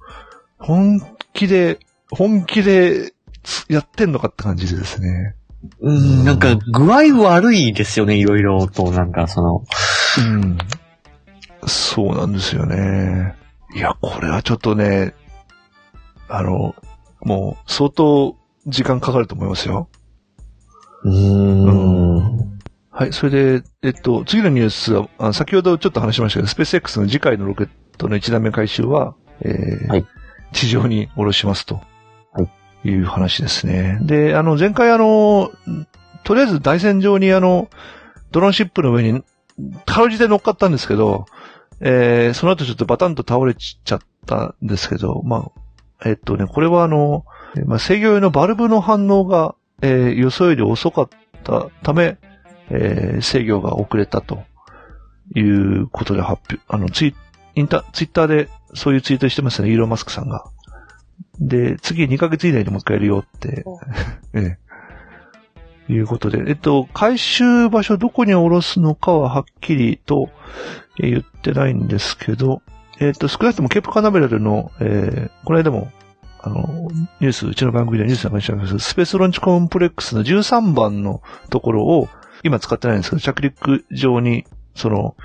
本気で、本気でつやってんのかって感じでですね。うん、なんか具合悪いですよね、いろいろと、なんかその。うん。そうなんですよね。いや、これはちょっとね、あの、もう相当時間かかると思いますよ。うーん。はい。それで、えっと、次のニュースは、あ先ほどちょっと話しましたけど、スペース X の次回のロケットの1段目回収は、えーはい地上に下ろしますと。はいいう話ですね。で、あの、前回あの、とりあえず台船上にあの、ドローンシップの上に、かろうじて乗っかったんですけど、えーその後ちょっとバタンと倒れちゃったんですけど、まあ、えっとね、これはあの、えーまあ、制御用のバルブの反応が、えー予想より遅かったため、えー制御が遅れたということで発表、あの、ツイインタツイッターでそういうツイートしてますね、イーロン・マスクさんが。で、次2ヶ月以内にもう一回やるよって、ええ、いうことで、えっと、回収場所どこに下ろすのかははっきりとえー言ってないんですけど、えっと、少なくともケープカナベラルの、えーこの間も、あの、ニュース、うちの番組でニュースなんかにしたんですスペースロンチコンプレックスの13番のところを、今使ってないんですけど、着陸場に、その、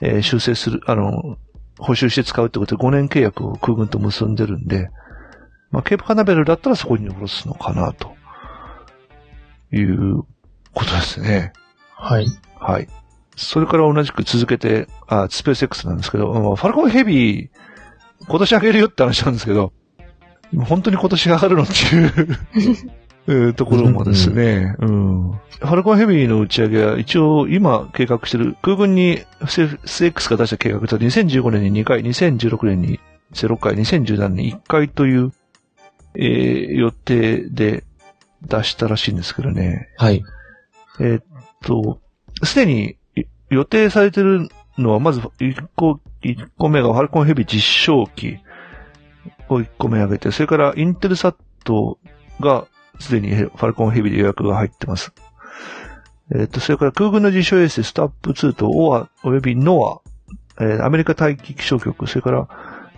えー修正する、あの、補修して使うってことで5年契約を空軍と結んでるんで、まあ、ケープカナベラルだったらそこに下ろすのかな、ということですね。はい。はい。それから同じく続けて、あ、スペース X なんですけど、まあファルコンヘビー、今年上げるよって話なんですけど、本当に今年上がるのっていう えーところもですね、うん。ファルコンヘビーの打ち上げは一応今計画してる、空軍に SX が出した計画と2015年に2回、2016年に0回、2017年に1回という、えー予定で出したらしいんですけどね。はい。えーっと、すでにい予定されてるのは、まず1個、一個目がファルコンヘビー実証機を1個目上げて、それからインテルサットがすでにファルコンヘビで予約が入ってます。えーっと、それから空軍の実証衛星スタップ2とオアおよびノア、えーアメリカ大気気象局、それから、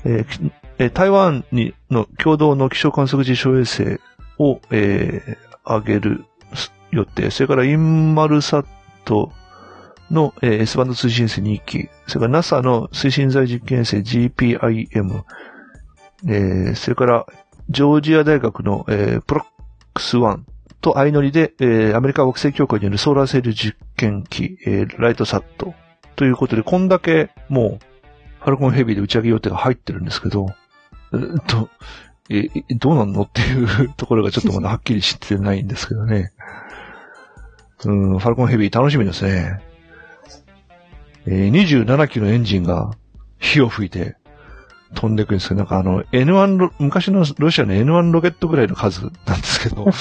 ええー台湾にの共同の気象観測実証衛星を、えー上げる予定。それから、インマルサットの、えー S バンド通信衛星2機。それから NASA の推進剤実験衛星 GPIM。えーそれから、ジョージア大学の、えープロックス1と相乗りで、えーアメリカ惑星協会によるソーラーセール実験機、えーライトサット。ということで、こんだけもう、ファルコンヘビーで打ち上げ予定が入ってるんですけど、えっと、え、どうなんのっていう ところがちょっとまだはっきり知ってないんですけどね。うん、ファルコンヘビー楽しみですね。えー27機のエンジンが火を吹いて飛んでいくんですけど、なんかあの N1 ロ、昔のロシアの N1 ロケットぐらいの数なんですけど。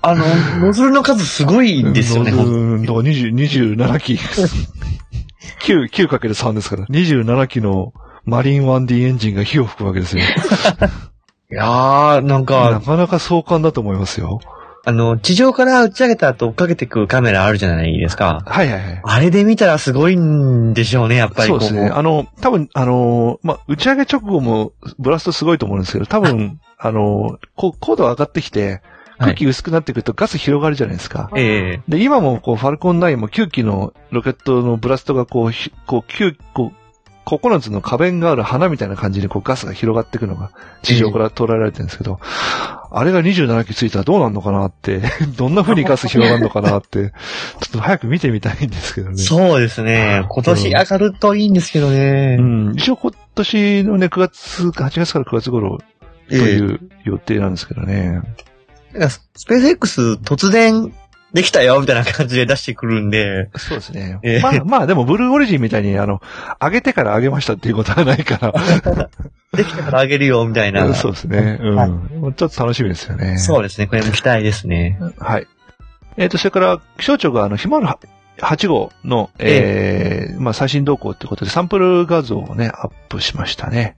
あの、ノズルの数すごいですよね、ほんとうん、だから20 27機。9、9×3 ですから。27機のマリン 1D エンジンが火を吹くわけですよ。いやー、なんなか、かなか壮観だと思いますよ。あの、地上から打ち上げた後追っかけてくカメラあるじゃないですか。はいはいはい。あれで見たらすごいんでしょうね、やっぱり。そうですね。あの、多分、あの、まあ、打ち上げ直後もブラストすごいと思うんですけど、多分、あの、こう高度上がってきて、空気薄くなってくるとガス広がるじゃないですか。ええで、今もこう、ファルコン9も9機のロケットのブラストがこう、ひこう、9、こう、9つの花弁がある花みたいな感じにこうガスが広がっていくのが地上から捉えられてるんですけど、あれが27機ついたらどうなるのかなって、どんな風にガス広がるのかなって、ちょっと早く見てみたいんですけどね。そうですね。今年上がるといいんですけどね。うん。一応今年のね、9月、8月から9月頃という予定なんですけどね。なんかスペース X 突然できたよ、みたいな感じで出してくるんで。そうですね。ええまあ、まあでも、ブルーオリジンみたいに、あの、上げてから上げましたっていうことはないから。できたからあげるよ、みたいな。そうですね。うん。ちょっと楽しみですよね。そうですね。これも期待ですね。はい。えっ、と、それから、気象庁が、あの、ひまわり8号の、えーまあ、最新動向ってことで、サンプル画像をね、アップしましたね。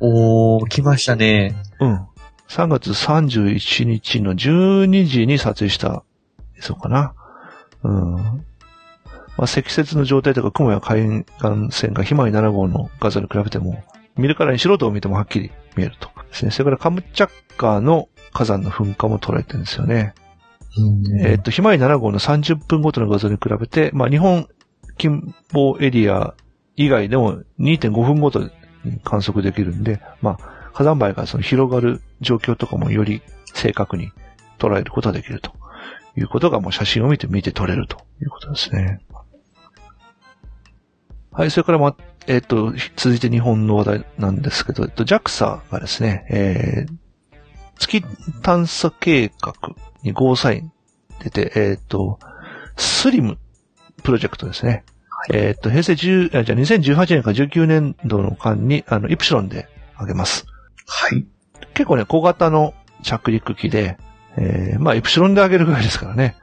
おー、来ましたね。うん。3月31日の12時に撮影した映像かな。うん。まあ、積雪の状態とか雲や海岸線がひまわり7号の画像に比べても、見るからに素人を見てもはっきり見えると。ですね。それからカムチャッカの火山の噴火も捉えてるんですよね。うんえっ、と、ひまわり7号の30分ごとの画像に比べて、まあ、日本近傍エリア以外でも2.5分ごとに観測できるんで、まあ、火山灰がその広がる状況とかもより正確に捉えることができるということがもう写真を見て見て取れるということですね。はい、それからまあ、えっ、と、続いて日本の話題なんですけど、えっと、JAXA がですね、えー、月探査計画にゴーサイン出て、えっ、と、スリムプロジェクトですね。えっ、と、平成10、あじゃあ2018年から19年度の間に、あの、イプシロンで上げます。はい。結構ね、小型の着陸機で、えー、まあ、イプシロンで上げるぐらいですからね。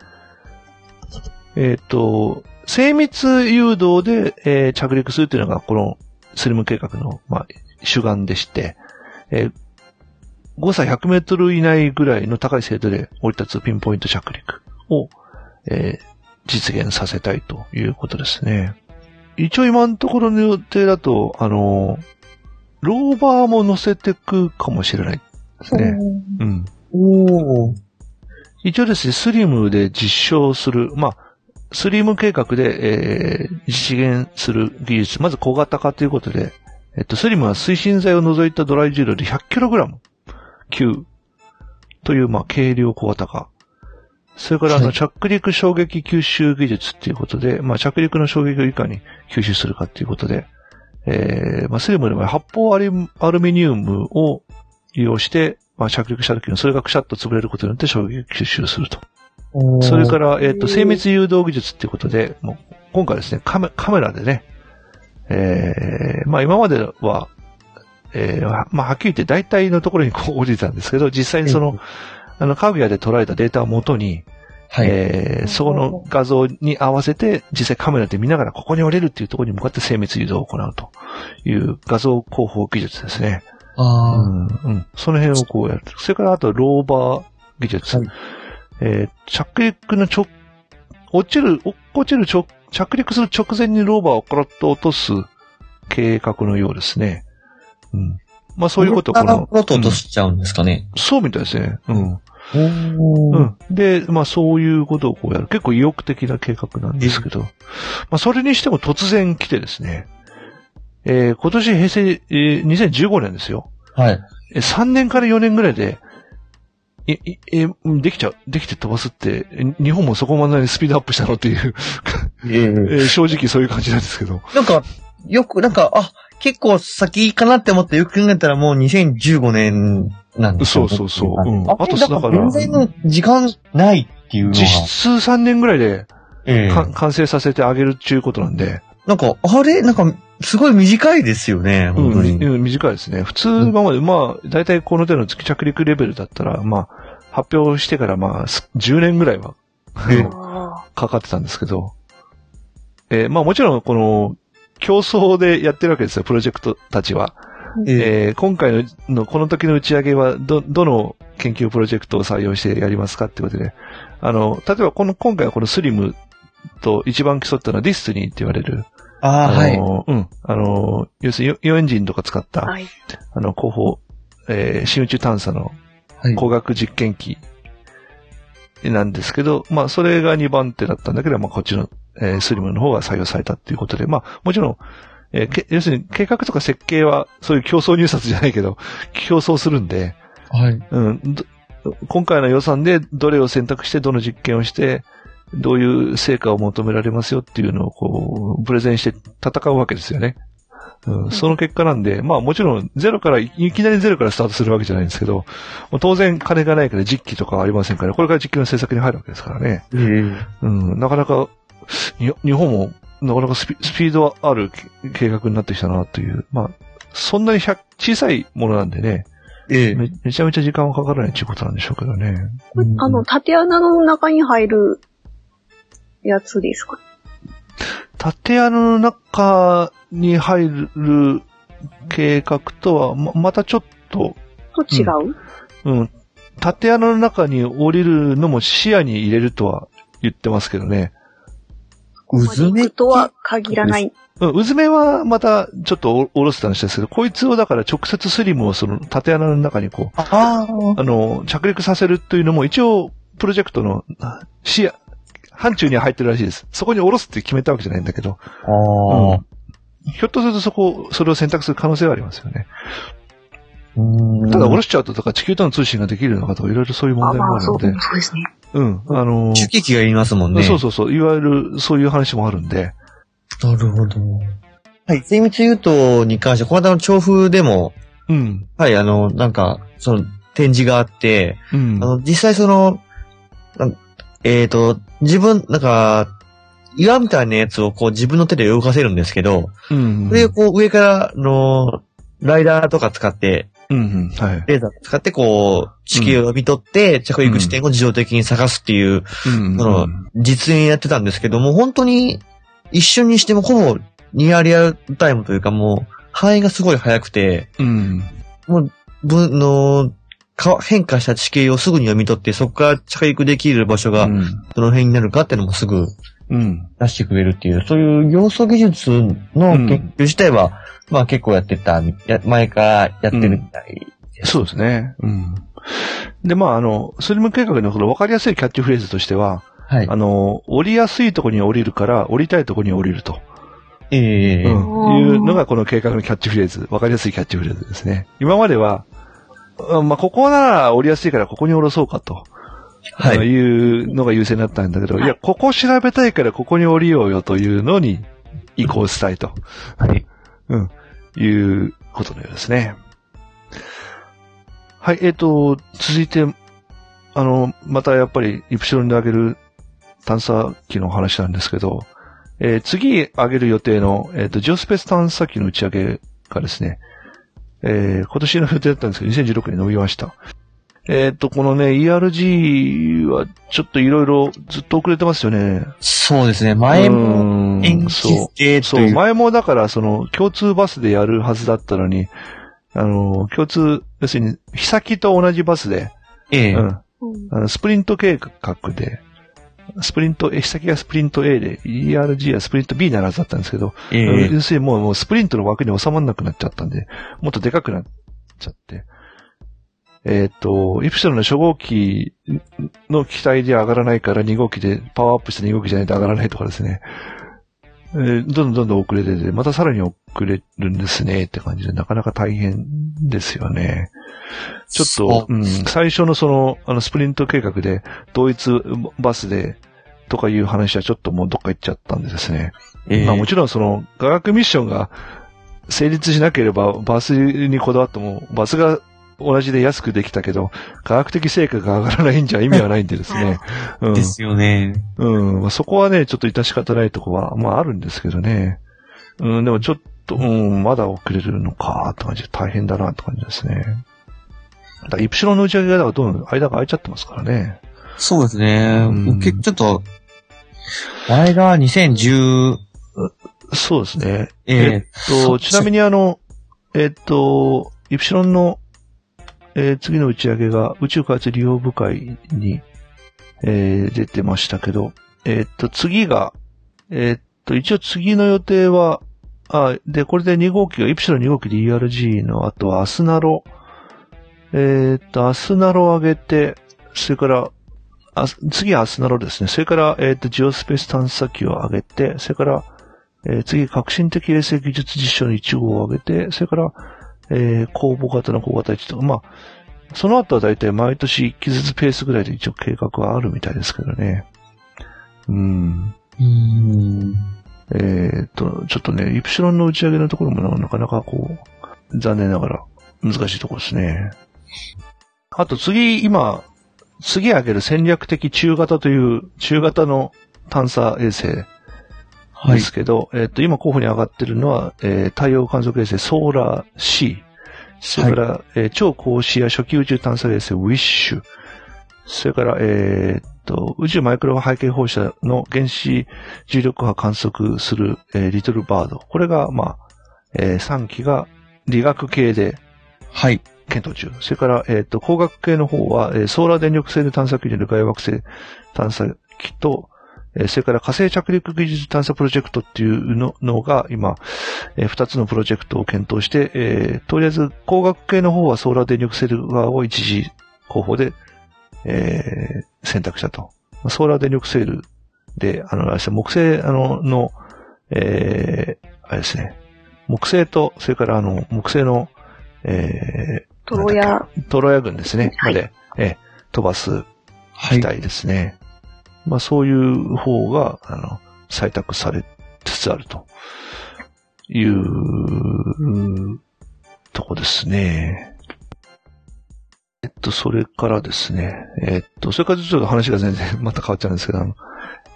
えっ、と、精密誘導で、えー着陸するというのが、このスリム計画の、まあ、主眼でして、えー誤差100メートル以内ぐらいの高い精度で降り立つピンポイント着陸を、えー実現させたいということですね。一応今のところの予定だと、あの、ローバーも乗せてくかもしれないですね。うん。おー。一応ですね、スリムで実証する、まあ、スリム計画で、えー実現する技術、まず小型化ということで、えっと、スリムは推進剤を除いたドライ重量で 100kg 級という、まあ、軽量小型化。それから、あの、はい着陸衝撃吸収技術っていうことで、まあ、着陸の衝撃をいかに吸収するかっていうことで、えー、まあ、スリムでは発泡アルミニウムを利用して、まあ、着陸した時にそれがくしゃっと潰れることによって衝撃を吸収すると。それから、えっ、と、精密誘導技術っていうことで、もう今回ですね、カメカメラでね、えー、まあ今までは、えー、まあはっきり言って大体のところにこう 降りてたんですけど、実際にその、あの、カグヤで捉えたデータをもとに、はい。えー、そこの画像に合わせて、実際カメラで見ながらここに降りるっていうところに向かって精密誘導を行うという画像広報技術ですね。うあん、うん。その辺をこうやる。それからあと、ローバー技術。はいえー着陸の直、落ちる、落っこちる直、着陸する直前にローバーをコロッと落とす計画のようですね。うん。まああ。そういうことをこの、ロト落としちゃうんですかね。そうみたいですね。うん。おうー。ん。で、まあそういうことをこうやる。結構意欲的な計画なんですけど。まあそれにしても突然来てですね。えー今年平成、えー2015年ですよ。はい。え3年から4年ぐらいで、え、うんできちゃう、できて飛ばすって、え日本もそこまでにスピードアップしたのっていう、えええー正直そういう感じなんですけど。なんか、よく、なんか、あ、結構先かなって思ってよく考えたらもう2015年なんですよそうそうそううんああとと、だから、全然の時間ないっていう。実質3年ぐらいでええか完成させてあげるっていうことなんで、なんか、あれ？なんか、すごい短いですよね、うん、本当に。うん短いですね。普通、今まで、まあ、大体この手の月着陸レベルだったら、まあ、発表してからまあ、す10年ぐらいは、かかってたんですけど、えーまあもちろん、この、競争でやってるわけですよ、プロジェクトたちは。ええー今回のの、この時の打ち上げは、ど、どの研究プロジェクトを採用してやりますかってことで、あの、例えばこの、今回はこの SLIM と一番競ったのは DESTINY って言われる、ああ、はい。の、うん、あの、要するにイオンエンジンとか使った、ーはい。あの、広報、えー深宇宙探査のはい工学実験機なんですけど、まあ、それが2番手だったんだけど、まあ、こっちの、えースリムの方が採用されたっていうことで、まあ、もちろん、えーけ要するに計画とか設計は、そういう競争入札じゃないけど、競争するんで、はい。うん、ど今回の予算でどれを選択して、どの実験をして、どういう成果を求められますよっていうのをこう、プレゼンして戦うわけですよね。うん、その結果なんで、まあもちろんゼロから、いきなりゼロからスタートするわけじゃないんですけど、当然金がないから実機とかはありませんから、これから実機の制作に入るわけですからね。ええうん、なかなか、に日本もなかなかスピードある計画になってきたなという、まあ、そんなに100小さいものなんでね、ええ。めめちゃめちゃ時間はかからないっていうことなんでしょうけどね。あの、縦穴の中に入るやつですか？縦穴の中に入る計画とはま、またちょっと、と違う、うん、縦穴の中に降りるのも視野に入れるとは言ってますけどね。こまで行くとは限らない。うん、うずめはまたちょっとおおろす話ですけど、こいつをだから直接スリムをその縦穴の中にこう、ああ。あの、着陸させるというのも一応、プロジェクトの視野、範疇には入ってるらしいです。そこに下ろすって決めたわけじゃないんだけど、ああ。ひょっとするとそこ、それを選択する可能性はありますよね。うんただ、下ろしちゃうととか地球との通信ができるのかとか、いろいろそういう問あ題もあるので、そうですね。うん、あの、中継機がいりますもんね。そうそうそう、いわゆるそういう話もあるんで、なるほど。はい。精密誘導に関して、この間の調布でも、うん、はい、あの、なんか、その、展示があって、うんあ、の、実際その、えっ、と、自分、なんか、岩みたいなやつをこう自分の手で動かせるんですけど、うん、それをこう上からあの、ライダーとか使って、うん、うん、はい。レーザー使ってこう、地形を読み取って、着陸地点を自動的に探すっていう、うん、その、実演やってたんですけども、本当に、一瞬にしてもほぼニアリアルタイムというかもう、範囲がすごい速くて、うん、もう、ぶの、か変化した地形をすぐに読み取って、そこから着陸できる場所がうん、どの辺になるかっていうのもすぐうん、出してくれるっていう、そういう要素技術の研究自体は、まあ結構やってた、や前からやってるみたいです。そうですね。うん。で、まあ、あの、スリム計画のその分かりやすいキャッチフレーズとしては、はいあ。の、降りやすいところに降りるから、降りたいところに降りると、ええうん、いうのがこの計画のキャッチフレーズ、分かりやすいキャッチフレーズですね。今までは、うんまあ、ここなら降りやすいからここに降ろそうかと。はいあいうのが優先だったんだけど、はいいや、ここ調べたいからここに降りようよというのに移行したいと。はい。うん。いうことのようですね。はい、えっ、と、続いて、あの、またやっぱり、イプシロンで上げる探査機の話なんですけど、えー次上げる予定の、えっ、と、ジオスペース探査機の打ち上げがですね、えー今年の予定だったんですけど、2016年に伸びました。えっ、と、このね、ERG はちょっといろいろずっと遅れてますよね。そうですね。前もうん延期そうそう。前もだから、その、共通バスでやるはずだったのに、あの、共通、要するに、日先と同じバスで、ええうん、うんあのスプリント計画で、スプリント、先がスプリント A で、ERG はスプリント B になるはずだったんですけど、ええ要するにもうもうスプリントの枠に収まらなくなっちゃったんで、もっとでかくなっちゃって。えっ、と、イプシロンの初号機の機体で上がらないから2号機でパワーアップした2号機じゃないと上がらないとかですね。えーどんどんどんどん遅れてて、またさらに遅れるんですねって感じで、なかなか大変ですよね。ちょっそと、うん、最初のその、あの、スプリント計画で、同一バスで、とかいう話はちょっともうどっか行っちゃったんでですね。ええまあもちろんその、科学ミッションが成立しなければ、バスにこだわっても、バスが同じで安くできたけど、科学的成果が上がらないんじゃ意味はないんでですね。うん。ですよね。うん。まあ、そこはね、ちょっと致し方ないとこは、まああるんですけどね。うん、でもちょっと、うん、まだ遅れるのか、って感じで大変だな、って感じですね。だからイプシロンの打ち上げが、だからどんどん間が空いちゃってますからね。そうですね。うんけちょっと、前が2010、そうですね。ええっえと、ちなみにあの、えっと、イプシロンの、えー次の打ち上げが宇宙開発利用部会に、えー出てましたけど、えっと、次が、えっと、一応次の予定は、あ、で、これで2号機が、イプシロン2号機で ERG の後はアスナロ、えっと、アスナロを上げて、それから、あ次はアスナロですね。それから、えっと、ジオスペース探査機を上げて、それから、え次、革新的衛星技術実証の1号を上げて、それから、えー公募型の小型1とか、まあ、その後はだいたい毎年1機ずつペースぐらいで一応計画はあるみたいですけどね。うん。うん。えーっと、ちょっとね、イプシロンの打ち上げのところもなかなかこう、残念ながら難しいところですね。あと次、今、次上げる戦略的中型という中型の探査衛星。ですけど、えっと、今候補に上がってるのは、えー太陽観測衛星ソーラー C、それから、えー超高視野初期宇宙探査衛星ウィッシュ、それから、えーっと、宇宙マイクロ波背景放射の原子重力波観測する、えーリトルバード。これが、まあ、え3機が理学系ではい。検討中。それから、えっ、と、工学系の方は、えーソーラー電力性で探査機による外惑星探査機と、えーそれから火星着陸技術探査プロジェクトっていうののが今、えー二つのプロジェクトを検討して、えーとりあえず工学系の方はソーラー電力セル側を一時候補で、えー選択したと。まあソーラー電力セルで、あの、あれですね木星、あの、の、えーあれですね、木星と、それからあの、木星の、えトロヤ、ー、トロヤ軍ですね、はいまで、えー飛ばすは機。体ですね。まあそういう方が、あの、採択されつつあるというとこですね。えっと、それからですね、えっと、それからちょっと話が全然また変わっちゃうんですけど、あの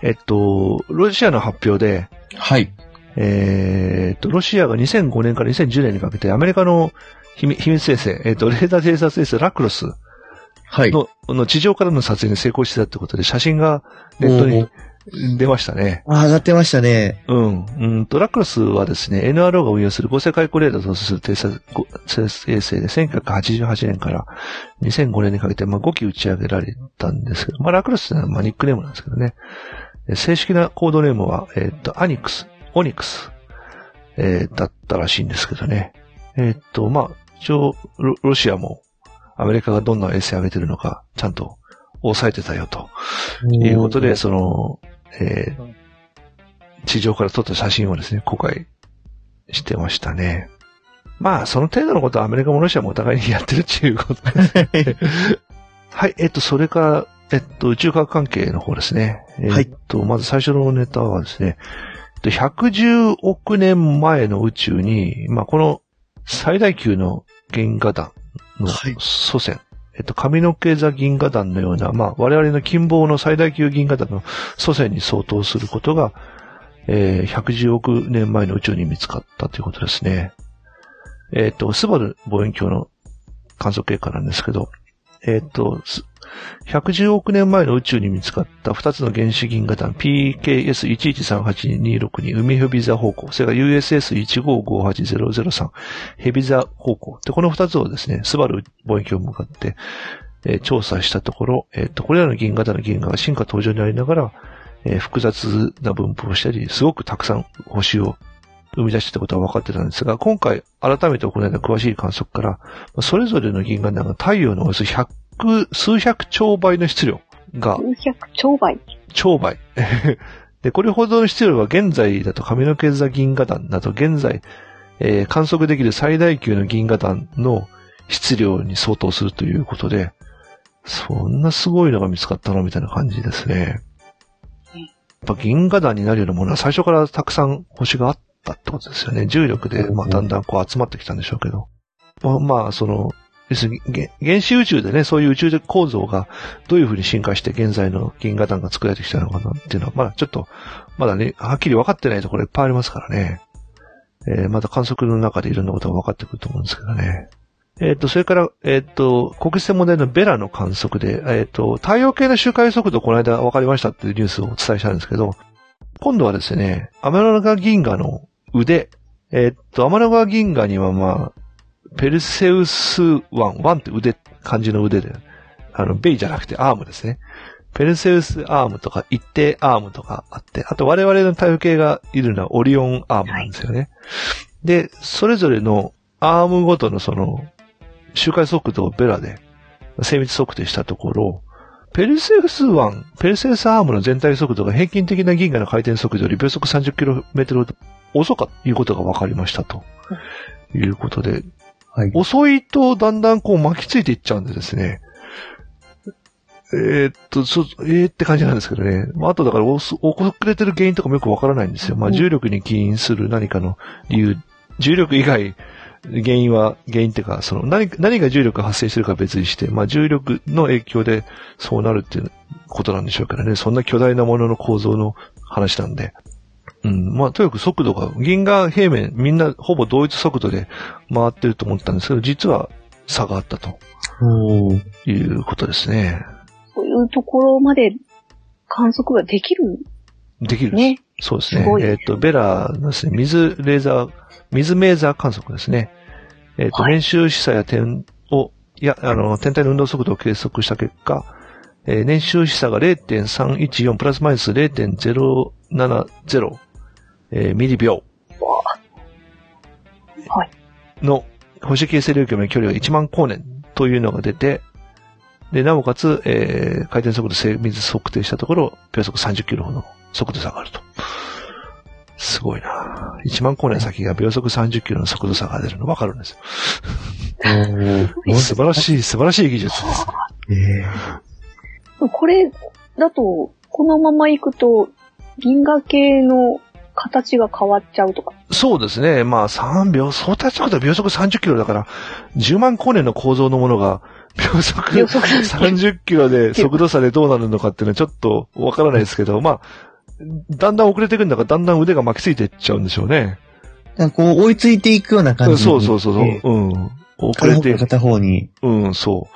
えっと、ロシアの発表で、はい。えーっと、ロシアが2005年から2010年にかけてアメリカの秘密衛星、えーっと、レーダー偵察衛星ラクロスはい。の、の地上からの撮影に成功してたってことで、写真がネットに出ましたね。あ、上がってましたね。うん。うんと、ラクロスはですね、NRO が運用する合成開口レーダーとする偵察ご衛星で、1988年から2005年にかけて、まあ、5機打ち上げられたんですけど、まあ、ラクロスってのは、まあ、ニックネームなんですけどね。え正式なコードネームは、えーっと、アニクス、オニクス、えーだったらしいんですけどね。えーっと、まあ、一応ロ、ロシアも、アメリカがどんな衛星上げてるのか、ちゃんと抑えてたよと。いうことで、その、えー地上から撮った写真をですね、公開してましたね。まあ、その程度のことはアメリカもロシアもお互いにやってるっていうことです。はい、えっと、それから、えっと、宇宙科学関係の方ですね。はいえっと、まず最初のネタはですね、えっと110億年前の宇宙に、まあ、この最大級の銀河団のはい祖先、えっと、髪の毛座銀河団のような、まあ、我々の近傍の最大級銀河団の祖先に相当することが、えー110億年前の宇宙に見つかったということですね。えっ、と、スバル望遠鏡の観測結果なんですけど、えっ、と、す110億年前の宇宙に見つかった2つの原子銀河団 PKS113826 海ヘビ座方向、それから USS1558003 ヘビ座方向。で、この2つをですね、スバル望遠鏡に向かって、えー調査したところ、えっ、と、これらの銀河団の銀河が進化途上にありながら、えー複雑な分布をしたり、すごくたくさん星を生み出してたことは分かってたんですが、今回改めて行われた詳しい観測から、それぞれの銀河団が太陽のおよそ100、数百兆倍の質量が数百兆倍。超倍。で、これほどの質量は現在だと髪の毛座銀河団など現在、えー観測できる最大級の銀河団の質量に相当するということで、そんなすごいのが見つかったのみたいな感じですね。やっぱ銀河団になるようなものは最初からたくさん星があったってことですよね。重力で、まあ、だんだんこう集まってきたんでしょうけど。まあ、まあ、その、要するに原子宇宙でね、そういう宇宙構造がどういうふうに進化して現在の銀河団が作られてきたのかなっていうのは、まだちょっと、まだね、はっきり分かってないところいっぱいありますからね。えーまた観測の中でいろんなことが分かってくると思うんですけどね。えっ、と、それから、えっ、と、国際問題のベラの観測で、えっ、と、太陽系の周回速度この間分かりましたっていうニュースをお伝えしたんですけど、今度はですね、天の川銀河の腕、えっ、と、天の川銀河にはまあ、ペルセウスワン、ワンって腕、漢字の腕で、あの、ベイじゃなくてアームですね。ペルセウスアームとかいてアームとかあって、あと我々の太陽系がいるのはオリオンアームなんですよね。で、それぞれのアームごとのその、周回速度を VERA で精密測定したところ、ペルセウス1、ペルセウスアームの全体速度が平均的な銀河の回転速度より秒速 30km 遅かということが分かりましたと。いうことで、はい。遅いとだんだんこう巻きついていっちゃうんでですね。えーっと、そ、えーって感じなんですけどね。まあ、あとだから遅れてる原因とかもよくわからないんですよ。まあ、重力に起因する何かの理由、重力以外、原因は、原因っていうか、その何、何が重力が発生してるか別にして、まあ、重力の影響でそうなるっていうことなんでしょうからね。そんな巨大なものの構造の話なんで。うん。まあ、とにかく速度が、銀河平面みんなほぼ同一速度で回ってると思ったんですけど、実は差があったとおーいうことですね。そういうところまで観測ができるできる。ね。そうですねすご。いえっ、と、ベラのですね、水レーザー、水メーザー観測ですね。えっ、と、はい年収視差や点を、いや、あの、天体の運動速度を計測した結果、えー年収視差が0.314プラスマイナス0.070、えーミリ秒。はい。の星形成領域までの距離が1万光年というのが出て、で、なおかつ、えー回転速度精密測定したところ、秒速30キロほどの速度差があると。すごいな1万光年先が秒速30キロの速度差が出るの分かるんですよ。素晴らしい、素晴らしい技術です。えこれだと、このまま行くと、銀河系の形が変わっちゃうとか。そうですね。まあ3秒、相対速度は秒速30キロだから、10万光年の構造のものが、秒速秒速30キロで速度差でどうなるのかっていうのはちょっとわからないですけど、まあ、だんだん遅れていくんだから、だんだん腕が巻きついていっちゃうんでしょうね。なんかこう追いついていくような感じそうそうそうそう。ええうん。遅れて片方に。うん、そ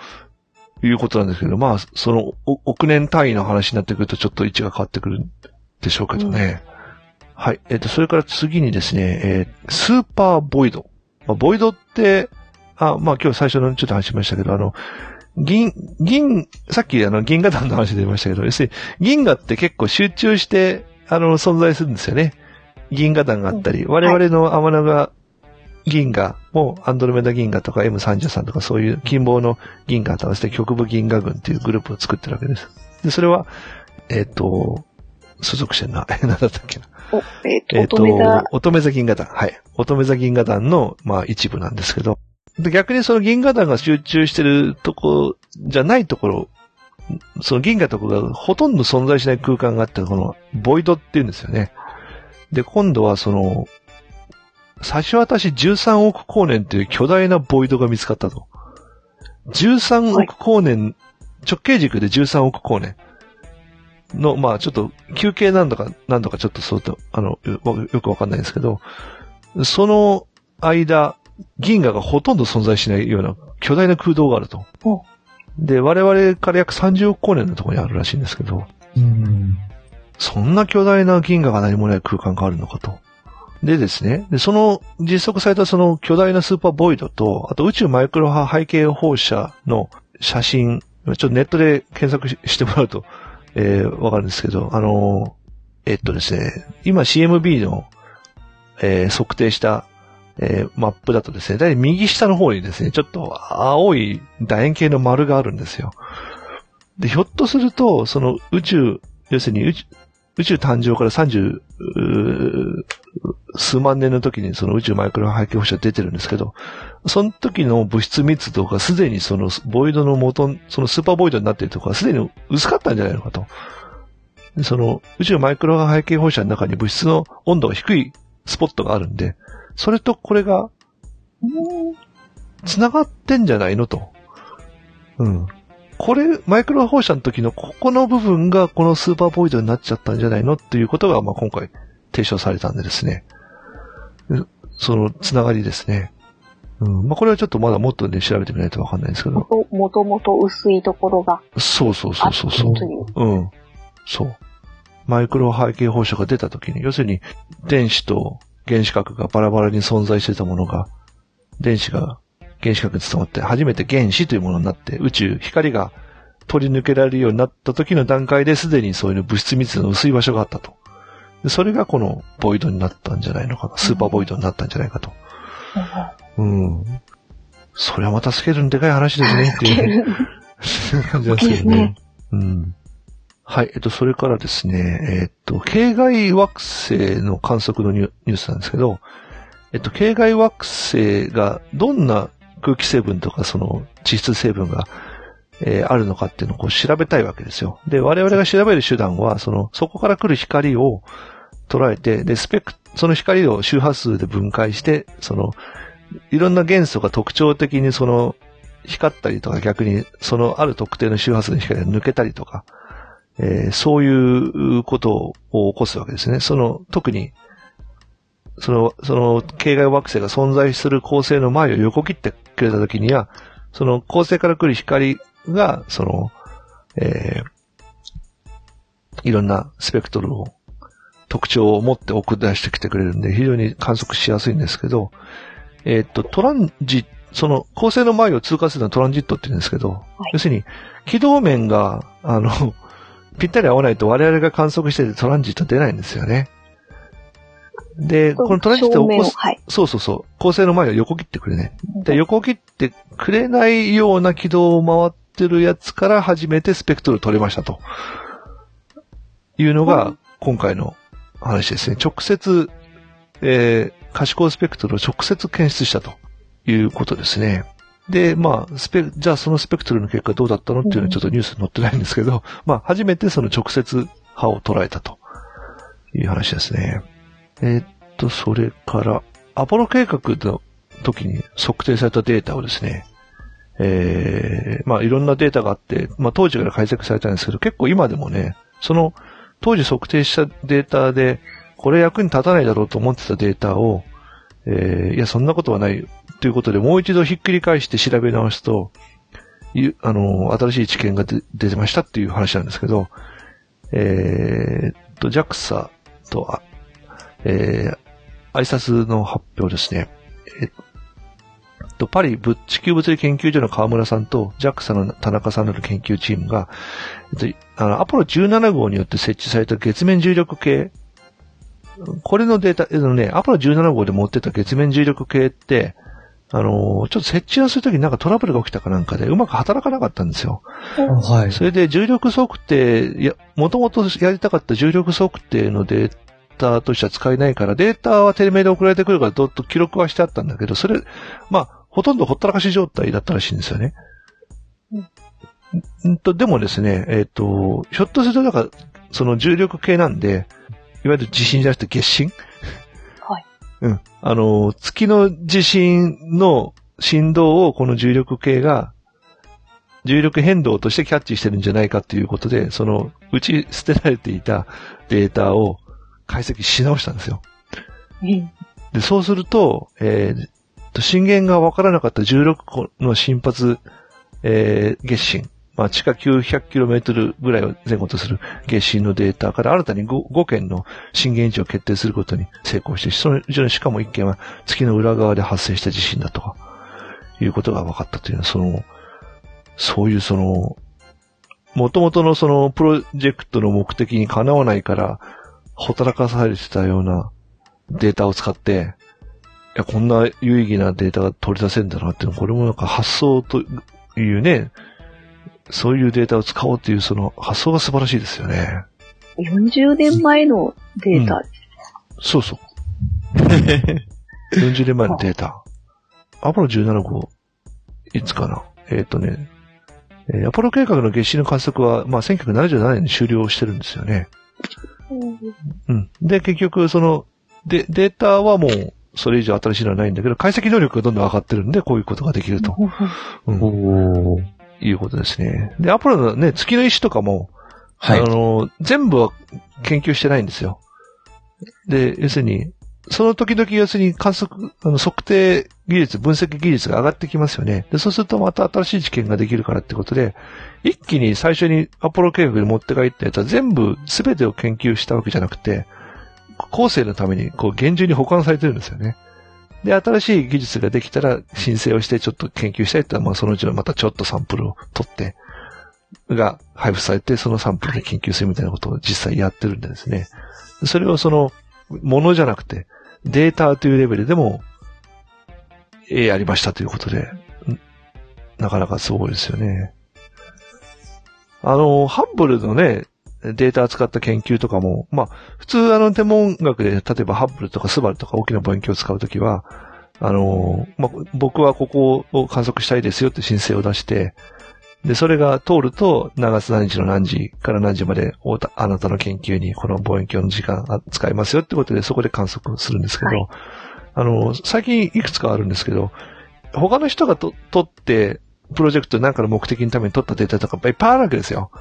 う。いうことなんですけど、まあ、その、お億年単位の話になってくると、ちょっと位置が変わってくるんでしょうけどね。はい。えっ、と、それから次にですね、えースーパーボイド。まあ、ボイドって、あ、まあ今日最初のちょっと話しましたけど、あの、銀、銀、さっきあの銀河団の話出ましたけど、要するに銀河って結構集中して、あの、存在するんですよね。銀河団があったり、我々の天の川銀河もアンドロメダ銀河とか M33 とかそういう近傍の銀河と合わせて極部銀河軍っていうグループを作ってるわけです。で、それは、えっ、と、所属してるな、何だったっけな。お、えっ、えっ、と、乙女座、銀河団。はい。乙女座銀河団の、まあ、一部なんですけど。で逆にその銀河団が集中してるとこじゃないところ、その銀河とこがほとんど存在しない空間があって、この、ボイドって言うんですよね。で、今度はその、差し渡し13億光年という巨大なボイドが見つかったと。13億光年、直径軸で13億光年の、まあちょっと、休憩なんだか、なんだかちょっとそうと、あの、よよくわかんないんですけど、その間、銀河がほとんど存在しないような巨大な空洞があるとお。で、我々から約30億光年のところにあるらしいんですけど、うん。そんな巨大な銀河が何もない空間があるのかと。でですね、でその実測されたその巨大なスーパーボイドと、あと宇宙マイクロ波背景放射の写真、ちょっとネットで検索ししてもらうと、えーわかるんですけど、あのーえっとですね、今 CMB の、えー測定した、えーマップだとですね、だいたい右下の方にですね、ちょっと青い楕円形の丸があるんですよ。で、ひょっとすると、その宇宙、要するに宇宙、宇宙誕生から30、数万年の時にその宇宙マイクロ波背景放射出てるんですけど、その時の物質密度がすでにそのボイドの元、そのスーパーボイドになっているところがすでに薄かったんじゃないのかと。でその宇宙マイクロ波背景放射の中に物質の温度が低いスポットがあるんで、それとこれがうん繋がってんじゃないのと。うん。これ、マイクロ放射の時のここの部分がこのスーパーボイドになっちゃったんじゃないの？っていうことが、まあ、今回提唱されたんでですね。うそのつながりですね。うん。まあ、これはちょっとまだもっとね、調べてみないとわかんないんですけど。もともと薄いところがそうそうそうそうそう。うん。そう。マイクロ背景放射が出た時に、要するに電子と原子核がバラバラに存在してたものが、電子が原子核に伝わって、初めて原子というものになって、宇宙、光が取り抜けられるようになった時の段階ですでにそういう物質密度の薄い場所があったと。でそれがこのボイドになったんじゃないのかな？スーパーボイドになったんじゃないかと。うん。それはまたスケールのでかい話ですねっていうね 感じなんですけどね。うん。はい。えっと、それからですね、えっと、系外惑星の観測のニュニュースなんですけど、えっと、系外惑星がどんな空気成分とかその地質成分が、えーあるのかっていうのをこう調べたいわけですよ。で、我々が調べる手段は、その、そこから来る光を捉えて、で、スペク、その光を周波数で分解して、その、いろんな元素が特徴的にその、光ったりとか逆にそのある特定の周波数の光が抜けたりとか、えーそういうことを起こすわけですね。その、特に、その、その、系外惑星が存在する恒星の前を横切ってくれた時には、その恒星から来る光が、その、えーいろんなスペクトルを、特徴を持って送り出してきてくれるんで、非常に観測しやすいんですけど、えーっと、トランジッその、恒星の前を通過するのはトランジットって言うんですけど、要するに、軌道面が、あの、ぴったり合わないと我々が観測しててトランジット出ないんですよね。で、このトランジットを起こす、はい。そうそうそう、恒星の前を横切ってくれね。で、横切ってくれないような軌道を回ってるやつから初めてスペクトル取れましたと。いうのが、今回の話ですね。直接、えー、可視光スペクトルを直接検出したということですね。で、まあ、スペ、じゃあそのスペクトルの結果どうだったのっていうのはちょっとニュースに載ってないんですけど、まあ、初めてその直接波を捉えたという話ですね。えーっと、それから、アポロ計画の時に測定されたデータをですね、えー、まあいろんなデータがあって、まあ当時から解析されたんですけど、結構今でもね、その当時測定したデータで、これ役に立たないだろうと思ってたデータを、えー、いや、そんなことはないということで、もう一度ひっくり返して調べ直すと、あの、新しい知見が出てましたっていう話なんですけど、えーっと、JAXA と、あえー、アイサスの発表ですね。えっと、パリ物地球物理研究所の川村さんと JAXA の田中さんの研究チームが、えっと、あの、アポロ17号によって設置された月面重力計、これのデータ、あのね、アポロ17号で持ってた月面重力計って、あの、ちょっと設置をするときになんかトラブルが起きたかなんかでうまく働かなかったんですよ。はい。それで重力測定、いや、もともとやりたかった重力測定のデータとしては使えないから、データはテレメで送られてくるから、どっと記録はしてあったんだけど、それ、まあ、ほとんどほったらかし状態だったらしいんですよね。んと、でもですね、えっ、と、ひょっとすると、なんか、その重力計なんで、いわゆる地震じゃなくて月震？はい。うん。あの、月の地震の振動をこの重力計が重力変動としてキャッチしてるんじゃないかということで、その、打ち捨てられていたデータを解析し直したんですよ。うんで、そうすると、えーと、震源がわからなかった16個の心発、えー月震。まあ、地下 900km ぐらいを前後とする月震のデータから新たに 5, 5件の震源位置を決定することに成功して、そのうちのしかも1件は月の裏側で発生した地震だとか、いうことが分かったというのは、その、そういうその、元々のそのプロジェクトの目的にかなわないから、ほったらかされてたようなデータを使って、いや、こんな有意義なデータが取り出せるんだなっていうの、これもなんか発想というね、そういうデータを使おうっていうその発想が素晴らしいですよね。40年前のデータ。そうそう。40年前のデータ。アポロ17号、いつかなえっ、とね、えーアポロ計画の月震の観測は、まあ、1977年に終了してるんですよね。うん。で、結局、その、で、データはもう、それ以上新しいのはないんだけど、解析能力がどんどん上がってるんで、こういうことができると、うん、おー。いうことですね。で、アポロのね、月の石とかも、はいあ。の、全部は研究してないんですよ。で、要するに、その時々要するに観測、あの測定技術、分析技術が上がってきますよね。で、そうするとまた新しい知見ができるからってことで、一気に最初にアポロ計画に持って帰ったやつは全部全てを研究したわけじゃなくて、後世のためにこう厳重に保管されてるんですよね。で、新しい技術ができたら申請をしてちょっと研究したいって言ったら、まあそのうちのまたちょっとサンプルを取って、が配布されて、そのサンプルで研究するみたいなことを実際やってるんでですね。それをその、ものじゃなくて、データというレベルでも、ええやりましたということで、なかなかすごいですよね。あの、ハッブルのね、データを使った研究とかも、まあ、普通あの天文学で、例えばハッブルとかスバルとか大きな望遠鏡を使うときは、あの、まあ、僕はここを観測したいですよって申請を出して、で、それが通ると、長月何日の何時から何時まで、あなたの研究にこの望遠鏡の時間あ使いますよってことで、そこで観測するんですけど、はい。あの、最近いくつかあるんですけど、他の人がと取って、プロジェクトなんかの目的のために取ったデータとかいっぱいあるわけですよ。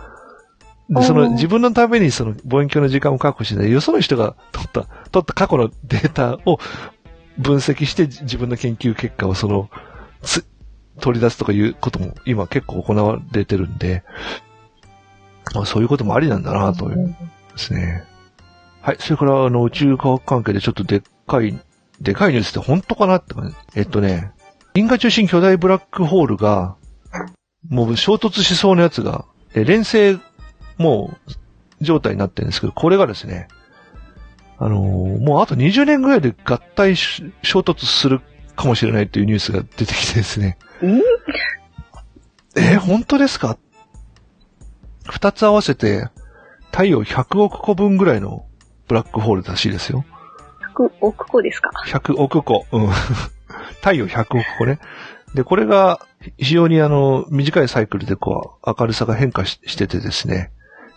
で、その自分のためにその望遠鏡の時間を確保して、よその人が取った、取った過去のデータを分析してじ自分の研究結果をその、つ、取り出すとかいうことも今結構行われてるんで、まあ、そういうこともありなんだなというですね。はい。それから、あの、宇宙科学関係でちょっとでっかい、でかいニュースって本当かなって感じ。えっとね、銀河中心巨大ブラックホールが、もう衝突しそうなやつが、え連星、もう、状態になってるんですけど、これがですね、あのーもうあと20年ぐらいで合体衝突するかもしれないというニュースが出てきてですね。ん？えー本当ですか？二つ合わせて、太陽100億個分ぐらいのブラックホールらしいですよ。100億個ですか？100億個。うん。太陽100億個ね。で、これが非常にあの、短いサイクルでこう、明るさが変化ししててですね、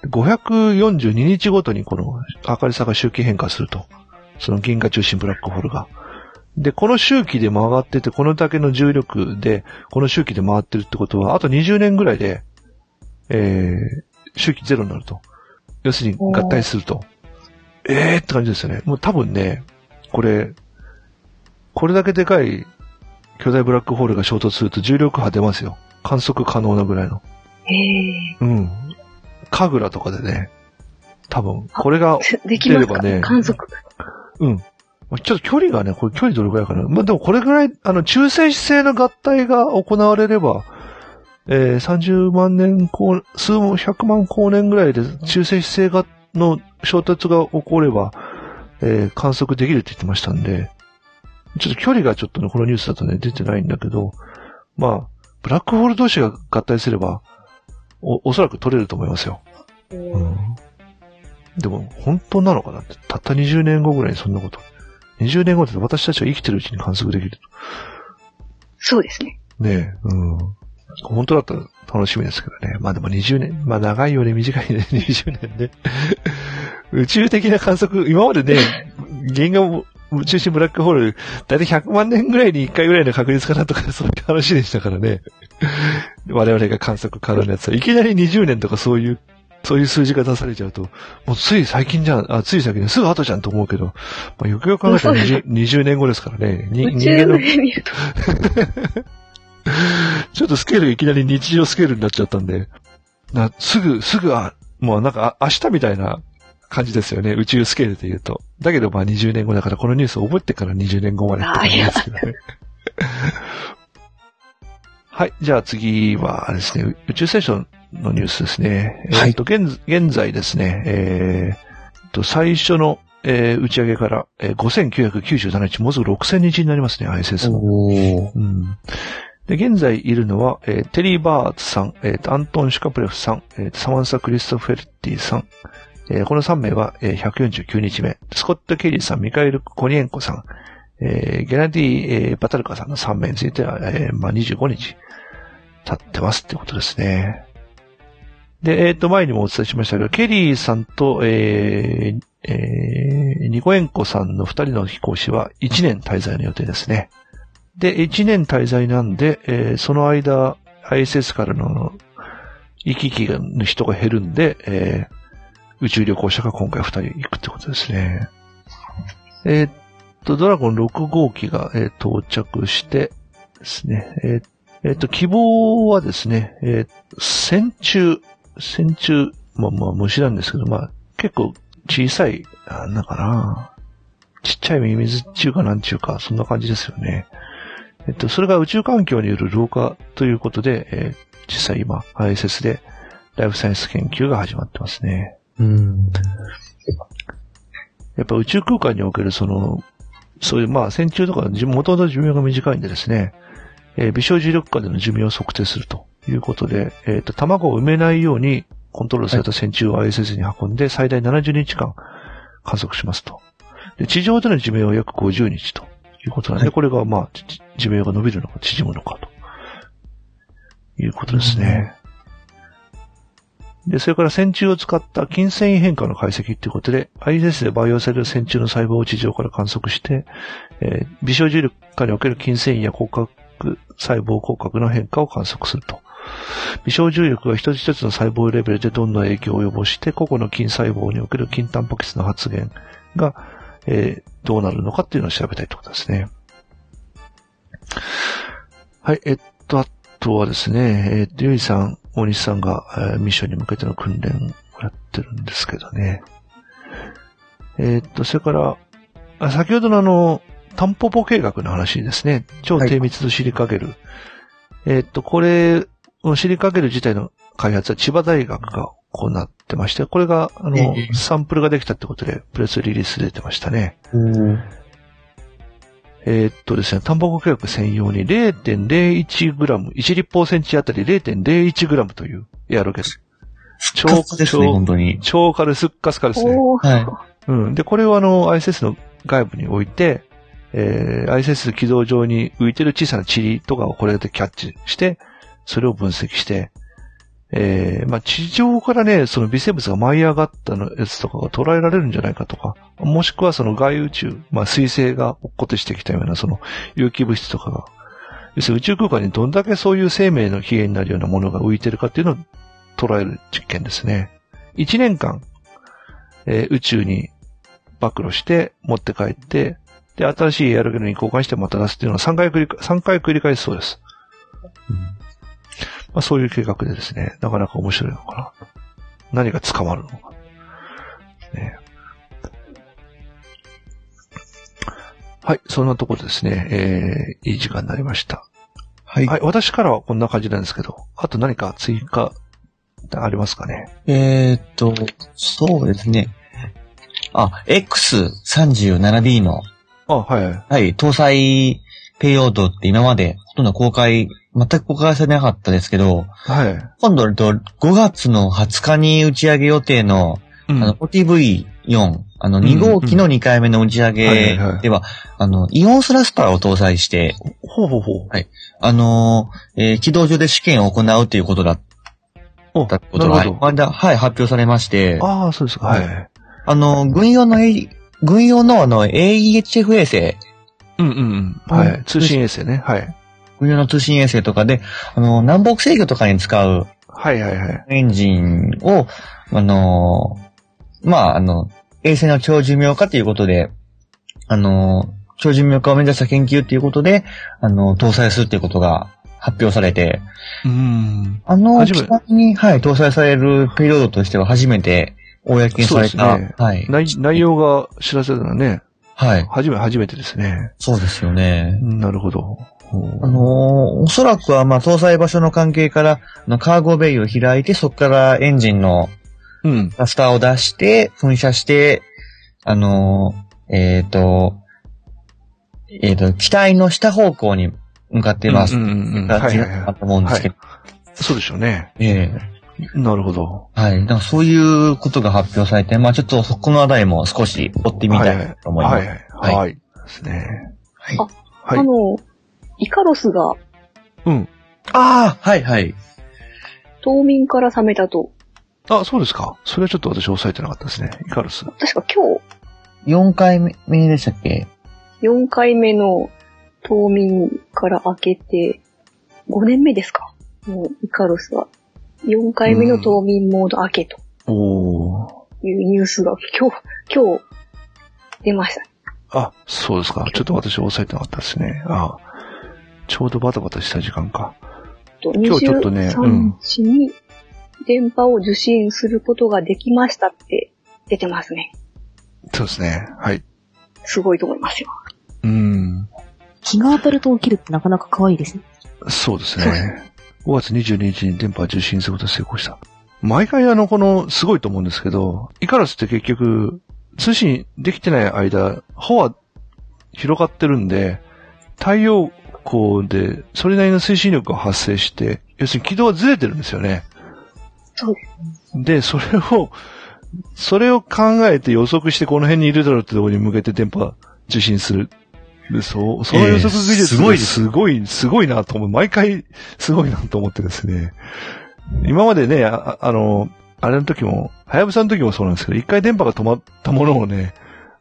542日ごとにこの明るさが周期変化すると。その銀河中心ブラックホールが。で、この周期で回ってて、このだけの重力で、この周期で回ってるってことは、あと20年ぐらいで、えー、周期ゼロになると。要するに合体すると。えーって感じですよね。もう多分ね、これ、これだけでかい巨大ブラックホールが衝突すると重力波出ますよ。観測可能なぐらいの。へえ。うん。神楽とかでね、多分、これが、出ればね観測。うん。ちょっと距離がね、これ距離どれくらいかな。まあ、でもこれぐらい、あの、中性子星の合体が行われれば、えー、30万年光、数百万光年ぐらいで中性子星が、の衝突が起これば、えー、観測できるって言ってましたんで、ちょっと距離がちょっとね、このニュースだとね、出てないんだけど、まあ、ブラックホール同士が合体すれば、お、おそらく取れると思いますよ。うんでも、本当なのかなって、たった20年後ぐらいにそんなこと。20年後って私たちが生きてるうちに観測できるそうですね。と。ねえ、うん。本当だったら楽しみですけどね。まあでも20年、まあ長いより短いね、20年で。宇宙的な観測、今までね、銀河宇宙心ブラックホール、だいたい100万年ぐらいに1回ぐらいの確率かなとか、そういう話でしたからね。我々が観測可能なやつは。いきなり20年とかそういう、そういう数字が出されちゃうと、もうつい最近じゃん、あ、つい最近、すぐ後じゃんと思うけど、まあ、よくよく考えたら 20, 20年後ですからね。人間の。ちょっとスケールがいきなり日常スケールになっちゃったんで、なすぐ、すぐ、あ、もうなんかあ明日みたいな感じですよね。宇宙スケールで言うと。だけどまあ20年後だからこのニュースを覚えてから20年後までって感じですけどね。はい。じゃあ次はですね、宇宙ステーションのニュースですね。はいえっと、現現在ですね、えーっと、最初の、えー打ち上げから、えー5997日、もうすぐ6000日になりますね、ISS も。うんで、現在いるのは、えーテリー・バーツさん、えーとアントン・シュカプレフさん、えーとサマンサ・クリストフェルティさん、えーこの3名は、えー149日目。スコット・ケリーさん、ミカエル・コニエンコさん、えーゲナディ、えーバタルカさんの3名については、えーまあ、25日経ってますってことですね。で、えっ、と、前にもお伝えしましたけど、ケリーさんと、えーえーニコエンコさんの2人の飛行士は1年滞在の予定ですね。で、1年滞在なんで、えーその間、ISS からの行き来の人が減るんで、えー宇宙旅行者が今回2人行くってことですね。えーっと、ドラゴン6号機が、えー到着してですね、えーえっと、希望はですね、えー線虫、線虫、まあまあ虫なんですけど、まあ結構小さい、なんだかなちっちゃいミミズっていうかなんちゅうか、そんな感じですよね。えっと、それが宇宙環境による老化ということで、えー実際今、ISS でライフサイエンス研究が始まってますね。うん。やっぱ宇宙空間におけるその、そういう、まあ、線虫とか、じ元々寿命が短いんでですね、えー微小重力下での寿命を測定するということで、えっ、と、卵を埋めないようにコントロールされた線虫を ISS に運んで、最大70日間観測しますと。で地上での寿命は約50日ということなんで、はいこれが、まあ、ち寿命が伸びるのか縮むのかということですね。で、それから線虫を使った筋繊維変化の解析ということで、ISS で培養される線虫の細胞を地上から観測して、えー微小重力下における筋繊維や骨格細胞骨格の変化を観測すると。微小重力が一つ一つの細胞レベルでどんな影響を及ぼして、個々の筋細胞における筋タンパク質の発現が、えーどうなるのかっていうのを調べたいということですね。はい、えっと、あとはですね、えっと、ゆいさん、大西さんが、えーミッションに向けての訓練をやってるんですけどね。えっと、それから、あ先ほどのあの、タンポポ計画の話ですね。超低密度シリカゲル。えーっと、これ、シリカゲル自体の開発は千葉大学が行ってまして、これが、あの、ええサンプルができたってことで、プレスリリース出てましたね。うん。えーっとですね、タンポポ計画専用に 0.01g、1立方センチあたり 0.01g というエアロゲル。超カツですね、超本当に。超軽スッカスカですね。はうん。で、これをあの、ISS の外部に置いて、えー、ISS 軌道上に浮いてる小さな塵とかをこれでキャッチして、それを分析して、えー、まあ、地上からね、その微生物が舞い上がったのやつとかが捉えられるんじゃないかとか、もしくはその外宇宙、まあ、水星が落っこってしてきたようなその有機物質とかが、要するに宇宙空間にどんだけそういう生命の起源になるようなものが浮いてるかっていうのを捉える実験ですね。1年間、えー宇宙に暴露して持って帰って、で、新しいエアロゲルに交換してまた出すっていうのを3回繰り、3回繰り返すそうです。まあそういう計画でですね、なかなか面白いのかな。何が捕まるのか。ね、はい、そんなところでですね、えー、いい時間になりました。はい。はい、私からはこんな感じなんですけど、あと何か追加ありますかね？えーっと、そうですね。あ、X37B の、あ、はいはい。はい、搭載ペイロードって今までほとんど公開、全く公開されなかったですけど、はい。今度、と5月の20日に打ち上げ予定の、うんあの、OTV4、あの、ん2号機の2回目の打ち上はいげはいはいでは、あの、イオンスラスターを搭載して、ほうほうほう。あのーえー軌道上で試験を行うということだっお、たことが、なるほど。はい、はい、発表されまして、ああ、そうですか。はい。あの、軍用の、A、軍用のあの、AEHF 衛星、うんうんうん。はい。通信衛星ね。はい。軍用の通信衛星とかで、あの、南北制御とかに使うはいはいはい。エンジンを、あのーまあ、あの、衛星の長寿命化ということで、あのー長寿命化を目指した研究ということで、あの、搭載するということが発表されて、うーん。あの、機体に、はい、搭載されるペイロードとしては初めて公にされた、ねはい。内、内容が知らせたのはね、はい。初め、初めてですね。そうですよね。なるほど。あのーおそらくは、まあ、搭載場所の関係から、あのカーゴベイを開いて、そこからエンジンのうん。ラスターを出して、噴射して、あのーえっ、と、えっ、と、機体の下方向に向かっています。うんうん。はいはいと思うんですけど。い。そうでしょうね。ええなるほど。はい。だからそういうことが発表されて、まあちょっとそこのあたりも少し追ってみたいと思います。はいはい。はい。はい。ですね。はいあはい。あの、イカロスがうん。ああはいはい。冬眠から覚めたと、あ、そうですか。それはちょっと私押さえてなかったですね。イカルス。確か今4回目でしたっけ？日4回目の冬眠から明けて、5年目ですか？もうイカロスは。4回目の冬眠モード明けとおー。いうニュースが今日、今日出ましたね。あ、そうですか。ちょっと私押さえてなかったですね。あちょうどバタバタした時間か。と今日ちょっとねうん23日に電波を受信することができましたって出てますね。そうですね。はい。すごいと思いますよ。うん。日が当たると起きるってなかなか可愛いですね。そうですね。5月22日に電波を受信することに成功した。毎回あの、この、すごいと思うんですけど、イカラスって結局、通信できてない間、帆は広がってるんで、太陽光で、それなりの推進力が発生して、要するに軌道はずれてるんですよね。そうで、それを、それを考えて予測してこの辺にいるだろうってところに向けて電波受信する。で、そう、その予測技術、ええすごいすごい、すごいなと思う。毎回すごいなと思ってですね。今までね、ああの、あれの時も、はやぶさの時もそうなんですけど、一回電波が止まったものをね、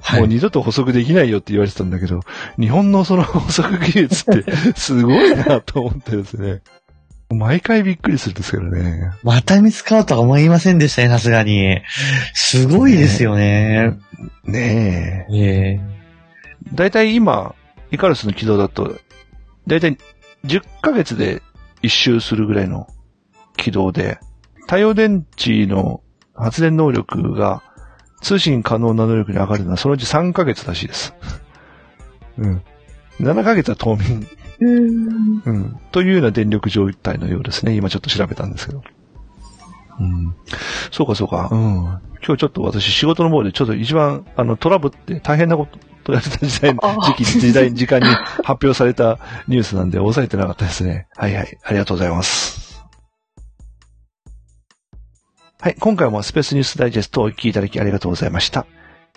はい。もう二度と補足できないよって言われてたんだけど、日本のその 補足技術って すごいなと思ってですね。毎回びっくりするんですけどね。また見つかるとは思いませんでしたね、さすがに。すごいですよね。ねえ。ええだいたい今、イカルスの軌道だと、だいたい10ヶ月で一周するぐらいの軌道で、太陽電池の発電能力が通信可能な能力に上がるのはそのうち3ヶ月らしいです。うん。7ヶ月は冬眠。うん。うん。というような電力状態のようですね。今ちょっと調べたんですけど。うん。そうかそうか。うん。今日ちょっと私仕事の方でちょっと一番、あの、トラブって大変なことやってた時代、あ時期、時代、時間に発表されたニュースなんで抑えてなかったですね。はいはい。ありがとうございます。はい。今回もスペースニュースダイジェストをお聞きいただきありがとうございました。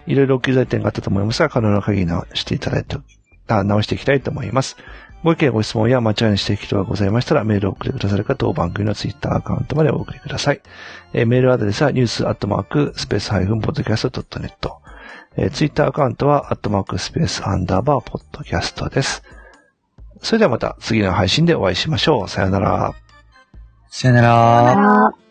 いろいろお気づい点があったと思いますが、可能な限り直していただいて、あ直していきたいと思います。ご意見、ご質問や間違いにしていく人がございましたら、メールを送ってくださるか、当番組のツイッターアカウントまでお送りください。えーメールアドレスは、ニュースアットマーク、スペースハイフンポッドキャスト .net。えーツイッターアカウントは、アットマーク、スペースアンダーバー、ポッドキャストです。それではまた次の配信でお会いしましょう。さよなら。さよなら。